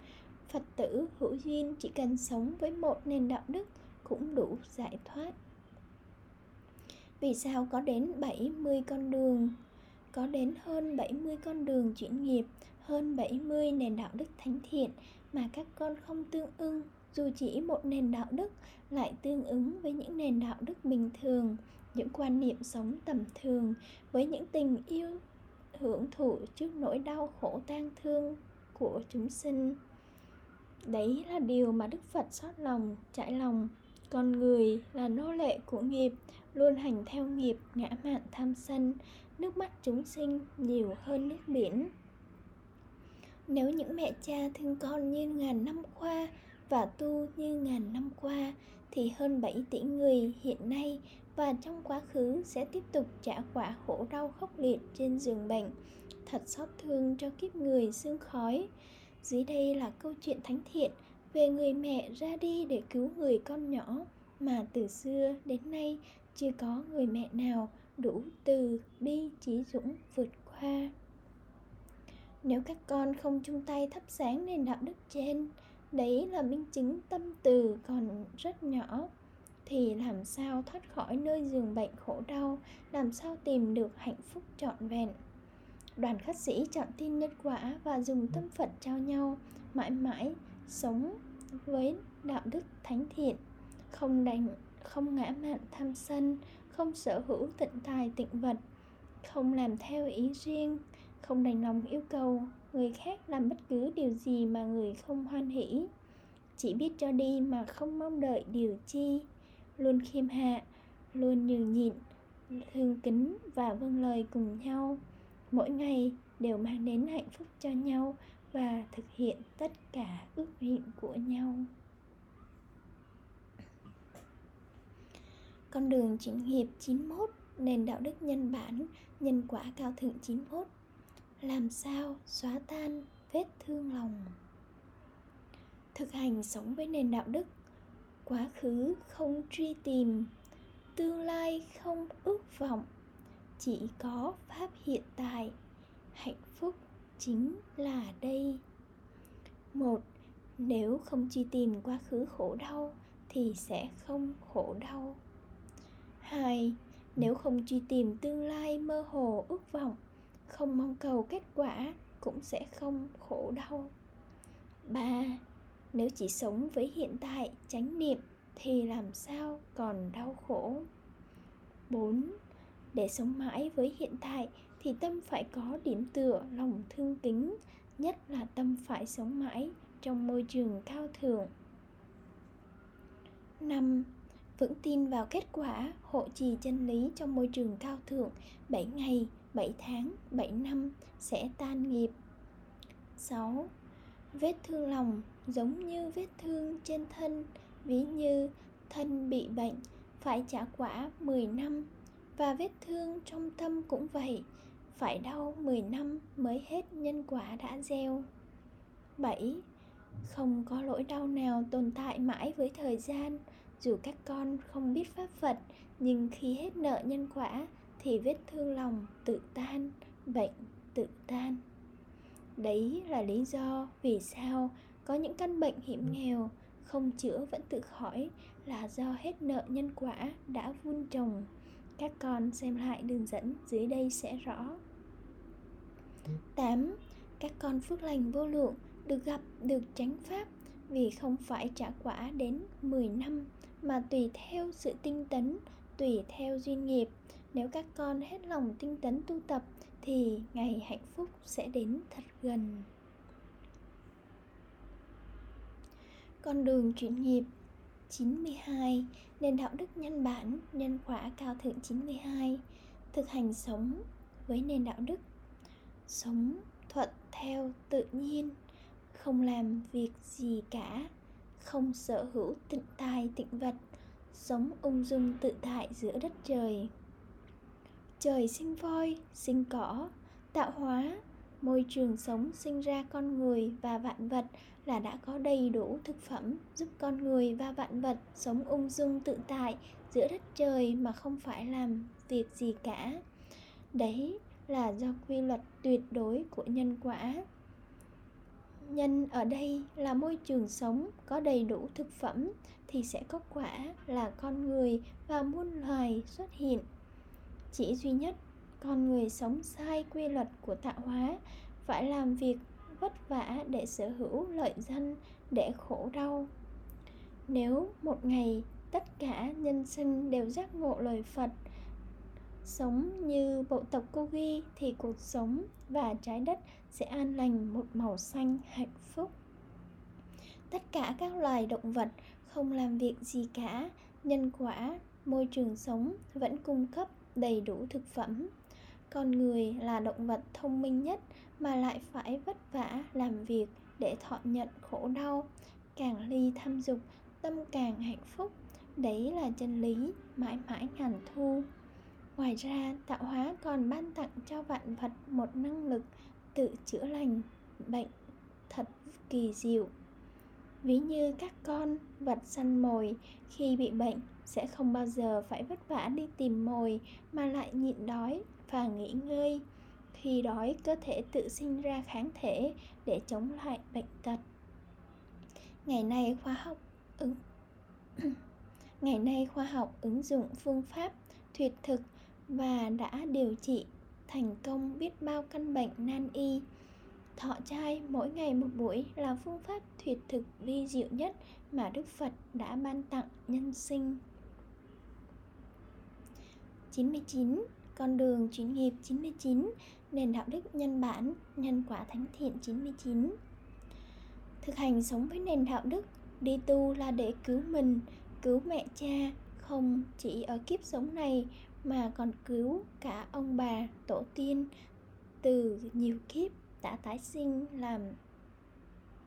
Phật tử hữu duyên chỉ cần sống với một nền đạo đức cũng đủ giải thoát. Vì sao có đến 70 con đường? Có đến hơn 70 con đường chuyển nghiệp, hơn 70 nền đạo đức thánh thiện mà các con không tương ưng dù chỉ một nền đạo đức lại tương ứng với những nền đạo đức bình thường những quan niệm sống tầm thường với những tình yêu hưởng thụ trước nỗi đau khổ tang thương của chúng sinh đấy là điều mà đức phật xót lòng trải lòng con người là nô lệ của nghiệp, luôn hành theo nghiệp ngã mạn tham sân, nước mắt chúng sinh nhiều hơn nước biển nếu những mẹ cha thương con như ngàn năm qua và tu như ngàn năm qua, thì hơn 7 tỷ người hiện nay và trong quá khứ sẽ tiếp tục trả quả khổ đau khốc liệt trên giường bệnh. Thật xót thương cho kiếp người xương khói. Dưới đây là câu chuyện thánh thiện về người mẹ ra đi để cứu người con nhỏ mà từ xưa đến nay chưa có người mẹ nào đủ từ bi trí dũng vượt qua. Nếu các con không chung tay thắp sáng nền đạo đức trên, đấy là minh chứng tâm từ còn rất nhỏ thì làm sao thoát khỏi nơi giường bệnh khổ đau làm sao tìm được hạnh phúc trọn vẹn đoàn khất sĩ chọn tin nhân quả và dùng tâm phật trao nhau mãi mãi sống với đạo đức thánh thiện, không đành, không ngã mạn tham sân, không sở hữu tịnh tài tịnh vật, không làm theo ý riêng, không đành lòng yêu cầu người khác làm bất cứ điều gì mà người không hoan hỷ. Chỉ biết cho đi mà không mong đợi điều chi, luôn khiêm hạ, luôn nhường nhịn thương kính và vâng lời cùng nhau. Mỗi ngày đều mang đến hạnh phúc cho nhau và thực hiện tất cả ước nguyện của nhau. Con đường chính nghiệp 91 nền đạo đức nhân bản, nhân quả cao thượng 91 làm sao xóa tan vết thương lòng? Thực hành sống với nền đạo đức, quá khứ không truy tìm, tương lai không ước vọng, chỉ có pháp hiện tại, hạnh phúc chính là đây. Một, nếu không truy tìm quá khứ khổ đau thì sẽ không khổ đau. Hai, nếu không truy tìm tương lai mơ hồ, ước vọng, không mong cầu kết quả cũng sẽ không khổ đau. Ba, nếu chỉ sống với hiện tại, chánh niệm thì làm sao còn đau khổ? 4. Để sống mãi với hiện tại thì tâm phải có điểm tựa lòng thương kính, nhất là tâm phải sống mãi trong môi trường cao thượng. 5. Vững tin vào kết quả hộ trì chân lý trong môi trường cao thượng 7 ngày, 7 tháng, 7 năm sẽ tan nghiệp. 6. Vết thương lòng giống như vết thương trên thân, ví như thân bị bệnh phải trả quả 10 năm và vết thương trong tâm cũng vậy, phải đau 10 năm mới hết nhân quả đã gieo. 7. Không có lỗi đau nào tồn tại mãi với thời gian, dù các con không biết pháp Phật, nhưng khi hết nợ nhân quả thì vết thương lòng tự tan, bệnh tự tan. Đấy là lý do vì sao có những căn bệnh hiểm nghèo không chữa vẫn tự khỏi là do hết nợ nhân quả đã vun trồng các con xem lại đường dẫn dưới đây sẽ rõ 8. các con phước lành vô lượng được gặp được chánh pháp vì không phải trả quả đến 10 năm mà tùy theo sự tinh tấn, tùy theo duyên nghiệp. Nếu các con hết lòng tinh tấn tu tập thì ngày hạnh phúc sẽ đến thật gần. Con đường chuyển nghiệp 92 Nền đạo đức nhân bản, nhân quả cao thượng 92 Thực hành sống với nền đạo đức Sống thuận theo tự nhiên Không làm việc gì cả Không sở hữu tịnh tài tịnh vật Sống ung dung tự tại giữa đất trời. Trời sinh voi, sinh cỏ Tạo hóa, môi trường sống sinh ra con người và vạn vật là đã có đầy đủ thực phẩm giúp con người và vạn vật sống ung dung tự tại giữa đất trời mà không phải làm việc gì cả. Đấy là do quy luật tuyệt đối của nhân quả. Nhân ở đây là môi trường sống, có đầy đủ thực phẩm thì sẽ có quả là con người và muôn loài xuất hiện. Chỉ duy nhất, con người sống sai quy luật của tạo hóa, phải làm việc vất vả để sở hữu lợi danh để khổ đau. Nếu một ngày tất cả nhân sinh đều giác ngộ lời phật sống như bộ tộc kogi thì cuộc sống và trái đất sẽ an lành một màu xanh hạnh phúc. Tất cả các loài động vật không làm việc gì cả, nhân quả, môi trường sống vẫn cung cấp đầy đủ thực phẩm. Con người là động vật thông minh nhất mà lại phải vất vả làm việc để thọ nhận khổ đau, càng ly tham dục, tâm càng hạnh phúc. Đấy là chân lý mãi mãi ngàn thu ngoài ra, tạo hóa còn ban tặng cho vạn vật một năng lực tự chữa lành bệnh thật kỳ diệu. Ví như các con vật săn mồi khi bị bệnh sẽ không bao giờ phải vất vả đi tìm mồi mà lại nhịn đói và nghỉ ngơi. Khi đói, cơ thể tự sinh ra kháng thể để chống lại bệnh tật. Ngày nay khoa học ứng ngày nay khoa học ứng dụng phương pháp thuyết thực và đã điều trị thành công biết bao căn bệnh nan y. Thọ trai mỗi ngày một buổi là phương pháp tuyệt thực vi diệu nhất mà Đức Phật đã ban tặng nhân sinh. 99 con đường chuyển nghiệp 99 nền đạo đức nhân bản, nhân quả thánh thiện 99 thực hành sống với nền đạo đức, đi tu là để cứu mình, cứu mẹ cha, không chỉ ở kiếp sống này mà còn cứu cả ông bà tổ tiên từ nhiều kiếp đã tái sinh làm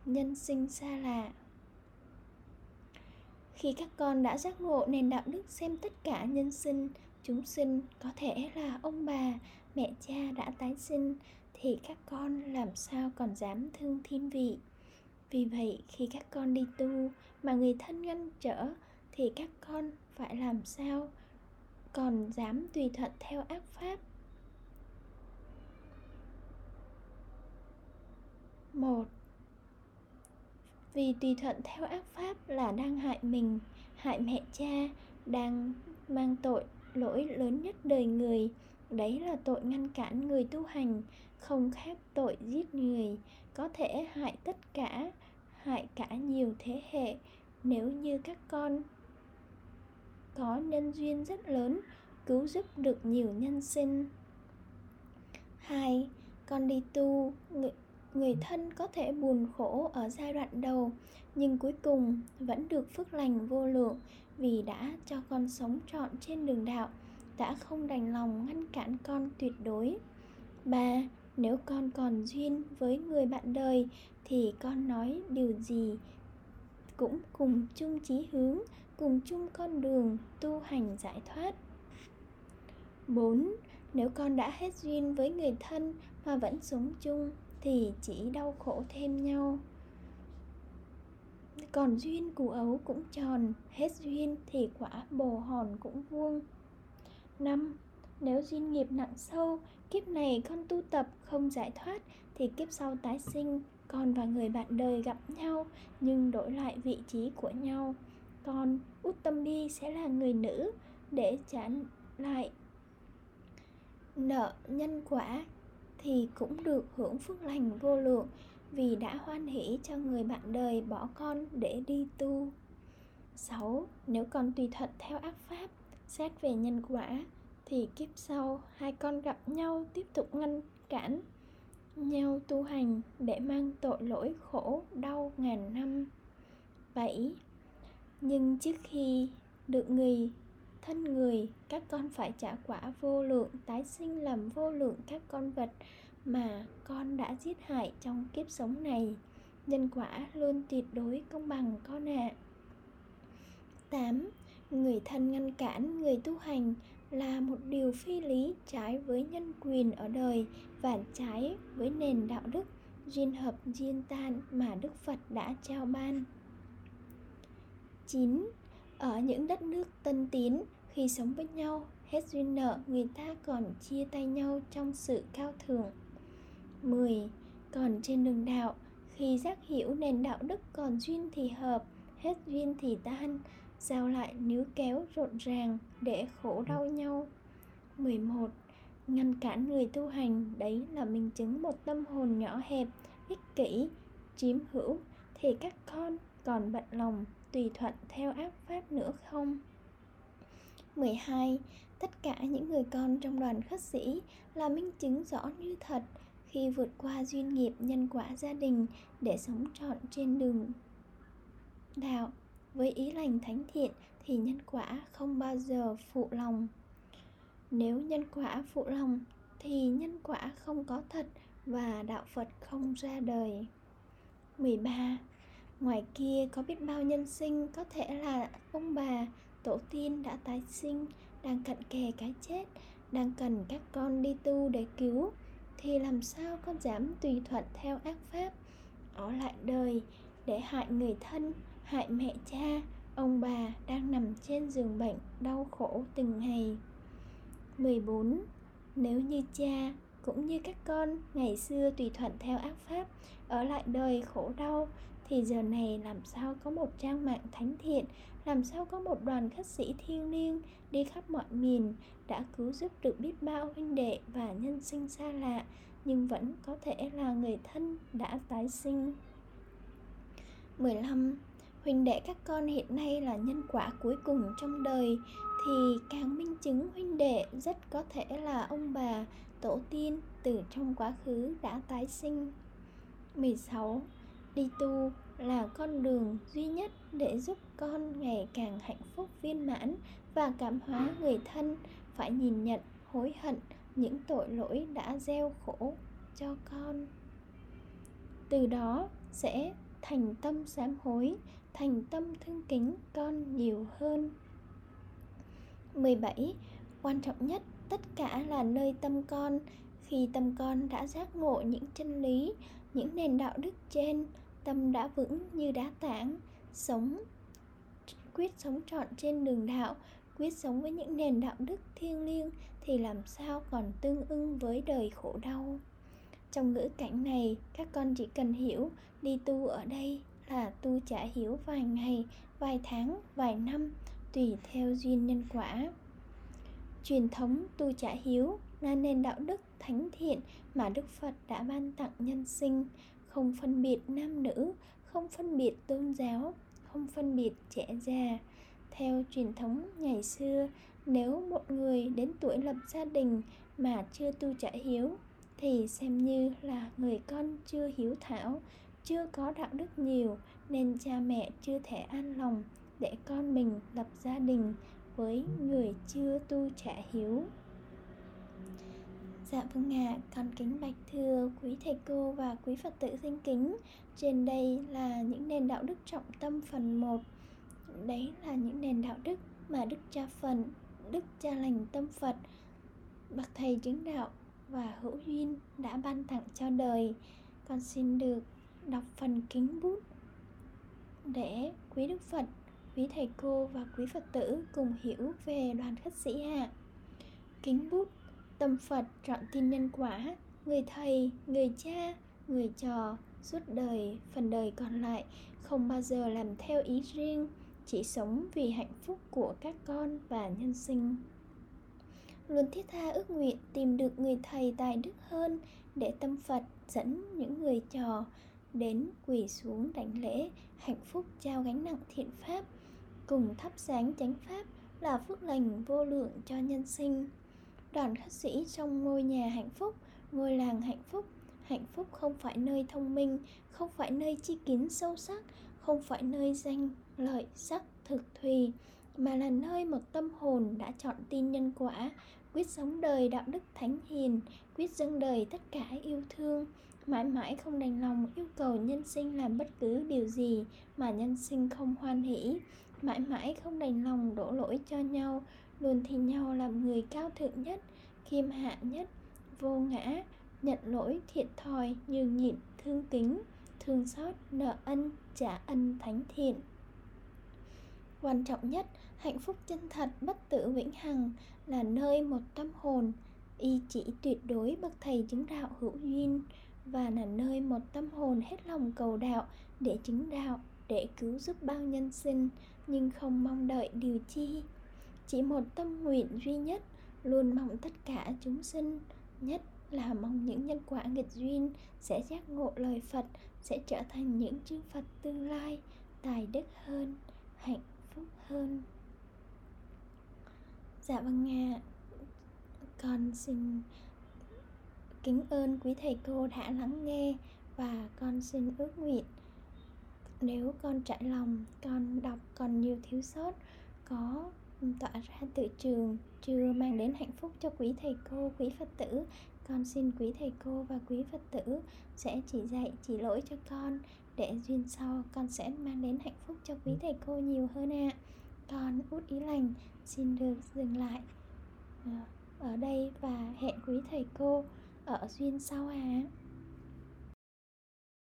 nhân sinh xa lạ. Khi các con đã giác ngộ nền đạo đức xem tất cả nhân sinh, chúng sinh có thể là ông bà, mẹ cha đã tái sinh, thì các con làm sao còn dám thương thiên vị? Vì vậy, khi các con đi tu mà người thân ngăn trở, thì các con phải làm sao còn dám tùy thuận theo ác pháp. Một, vì tùy thuận theo ác pháp là đang hại mình, hại mẹ cha, đang mang tội lỗi lớn nhất đời người. Đấy là tội ngăn cản người tu hành, không khác tội giết người, có thể hại tất cả, hại cả nhiều thế hệ. Nếu như các con có nhân duyên rất lớn cứu giúp được nhiều nhân sinh. Hai con đi tu. Người, người thân có thể buồn khổ ở giai đoạn đầu nhưng cuối cùng vẫn được phước lành vô lượng vì đã cho con sống trọn trên đường đạo đã không đành lòng ngăn cản con tuyệt đối. Ba nếu con còn duyên với người bạn đời thì con nói điều gì cũng cùng chung chí hướng cùng chung con đường tu hành giải thoát. 4. Nếu con đã hết duyên với người thân mà vẫn sống chung thì chỉ đau khổ thêm nhau. Còn duyên củ ấu cũng tròn, hết duyên thì quả bồ hòn cũng vuông. Năm, nếu duyên nghiệp nặng sâu, kiếp này con tu tập không giải thoát thì kiếp sau tái sinh, con và người bạn đời gặp nhau nhưng đổi lại vị trí của nhau con út tâm đi sẽ là người nữ để trả lại nợ nhân quả thì cũng được hưởng phước lành vô lượng vì đã hoan hỷ cho người bạn đời bỏ con để đi tu 6. Nếu con tùy thuận theo ác pháp, xét về nhân quả, thì kiếp sau hai con gặp nhau tiếp tục ngăn cản nhau tu hành để mang tội lỗi khổ đau ngàn năm. 7. Nhưng trước khi được người thân người, các con phải trả quả vô lượng tái sinh làm vô lượng các con vật mà con đã giết hại trong kiếp sống này. Nhân quả luôn tuyệt đối công bằng con ạ. À. 8. Người thân ngăn cản người tu hành là một điều phi lý trái với nhân quyền ở đời và trái với nền đạo đức duyên hợp duyên tan mà Đức Phật đã trao ban. 9. Ở những đất nước tân tiến, khi sống với nhau, hết duyên nợ, người ta còn chia tay nhau trong sự cao thượng. 10. Còn trên đường đạo, khi giác hiểu nền đạo đức còn duyên thì hợp, hết duyên thì tan, giao lại níu kéo rộn ràng để khổ đau nhau 11. Ngăn cản người tu hành đấy là minh chứng một tâm hồn nhỏ hẹp, ích kỷ, chiếm hữu thì các con còn bận lòng tùy thuận theo ác pháp nữa không? 12. Tất cả những người con trong đoàn khất sĩ là minh chứng rõ như thật khi vượt qua duyên nghiệp nhân quả gia đình để sống trọn trên đường đạo, với ý lành thánh thiện thì nhân quả không bao giờ phụ lòng nếu nhân quả phụ lòng thì nhân quả không có thật và đạo Phật không ra đời 13. Ngoài kia có biết bao nhân sinh có thể là ông bà, tổ tiên đã tái sinh, đang cận kề cái chết, đang cần các con đi tu để cứu. Thì làm sao con dám tùy thuận theo ác pháp? Ở lại đời để hại người thân hại mẹ cha ông bà đang nằm trên giường bệnh đau khổ từng ngày. 14 nếu như cha cũng như các con ngày xưa tùy thuận theo ác pháp ở lại đời khổ đau thì giờ này làm sao có một trang mạng thánh thiện, làm sao có một đoàn khất sĩ thiêng liêng đi khắp mọi miền, đã cứu giúp được biết bao huynh đệ và nhân sinh xa lạ, nhưng vẫn có thể là người thân đã tái sinh. 15 huynh đệ các con hiện nay là nhân quả cuối cùng trong đời, thì càng minh chứng huynh đệ rất có thể là ông bà tổ tiên từ trong quá khứ đã tái sinh. 16 đi tu là con đường duy nhất để giúp con ngày càng hạnh phúc viên mãn và cảm hóa người thân. Phải nhìn nhận, hối hận những tội lỗi đã gieo khổ cho con. Từ đó sẽ thành tâm sám hối, thành tâm thương kính con nhiều hơn. 17. Quan trọng nhất, tất cả là nơi tâm con. Khi tâm con đã giác ngộ những chân lý, Những nền đạo đức trên Tâm đã vững như đá tảng. Sống Quyết sống trọn trên đường đạo Quyết sống với những nền đạo đức thiêng liêng Thì làm sao còn tương ưng với đời khổ đau? Trong ngữ cảnh này Các con chỉ cần hiểu Đi tu ở đây là tu trả hiểu vài ngày, vài tháng, vài năm tùy theo duyên nhân quả. Truyền thống tu trả hiếu là nền đạo đức thánh thiện mà Đức Phật đã ban tặng nhân sinh, không phân biệt nam nữ, không phân biệt tôn giáo, không phân biệt trẻ già. Theo truyền thống ngày xưa, nếu một người đến tuổi lập gia đình mà chưa tu trả hiếu thì xem như là người con chưa hiếu thảo, chưa có đạo đức nhiều nên cha mẹ chưa thể an lòng để con mình lập gia đình với người chưa tu trả hiếu Dạ vâng ạ, à, con kính bạch thưa quý thầy cô và quý Phật tử sinh kính. Trên đây là những nền đạo đức trọng tâm phần 1 Đấy là những nền đạo đức mà Đức Cha Phần, Đức Cha Lành Tâm Phật Bậc Thầy chứng đạo và hữu duyên đã ban tặng cho đời. Con xin được đọc phần kính bút để quý Đức Phật, quý thầy cô và quý Phật tử cùng hiểu về đoàn khách sĩ hạ. Kính bút, tâm Phật trọn tin nhân quả, người thầy, người cha, người trò, suốt đời, phần đời còn lại không bao giờ làm theo ý riêng, chỉ sống vì hạnh phúc của các con và nhân sinh. luôn thiết tha ước nguyện tìm được người thầy tài đức hơn để tâm Phật dẫn những người trò đến quỳ xuống đảnh lễ hạnh phúc trao gánh nặng thiện pháp cùng thắp sáng chánh pháp là phước lành vô lượng cho nhân sinh đoàn khất sĩ trong ngôi nhà hạnh phúc, ngôi làng hạnh phúc. Hạnh phúc không phải nơi thông minh, không phải nơi chi kiến sâu sắc, không phải nơi danh lợi sắc thực thùy, mà là nơi một tâm hồn đã chọn tin nhân quả, quyết sống đời đạo đức thánh hiền, quyết dâng đời tất cả yêu thương. Mãi mãi không đành lòng yêu cầu nhân sinh làm bất cứ điều gì mà nhân sinh không hoan hỷ. Mãi mãi không đành lòng đổ lỗi cho nhau luôn thi nhau làm người cao thượng nhất khiêm hạ nhất, vô ngã, nhận lỗi, thiện thòi, nhường nhịn, thương kính, thương xót, nợ ân, trả ân thánh thiện. Quan trọng nhất, hạnh phúc chân thật, bất tử vĩnh hằng là nơi một tâm hồn, y chỉ tuyệt đối bậc thầy chứng đạo hữu duyên và là nơi một tâm hồn hết lòng cầu đạo để chứng đạo, để cứu giúp bao nhân sinh, nhưng không mong đợi điều chi chỉ một tâm nguyện duy nhất, luôn mong tất cả chúng sinh, nhất là mong những nhân quả nghịch duyên, sẽ giác ngộ lời Phật, sẽ trở thành những chư Phật tương lai, tài đức hơn, hạnh phúc hơn. Dạ vâng nga con xin kính ơn quý thầy cô đã lắng nghe và con xin ước nguyện nếu con trải lòng, con đọc còn nhiều thiếu sót, có tỏa ra từ trường, chưa mang đến hạnh phúc cho quý thầy cô, quý phật tử con xin quý thầy cô và quý phật tử sẽ chỉ dạy, chỉ lỗi cho con, để duyên sau con sẽ mang đến hạnh phúc cho quý thầy cô nhiều hơn ạ à. con út ý lành xin được dừng lại ờ, ở đây và hẹn quý thầy cô ở duyên sau ạ à.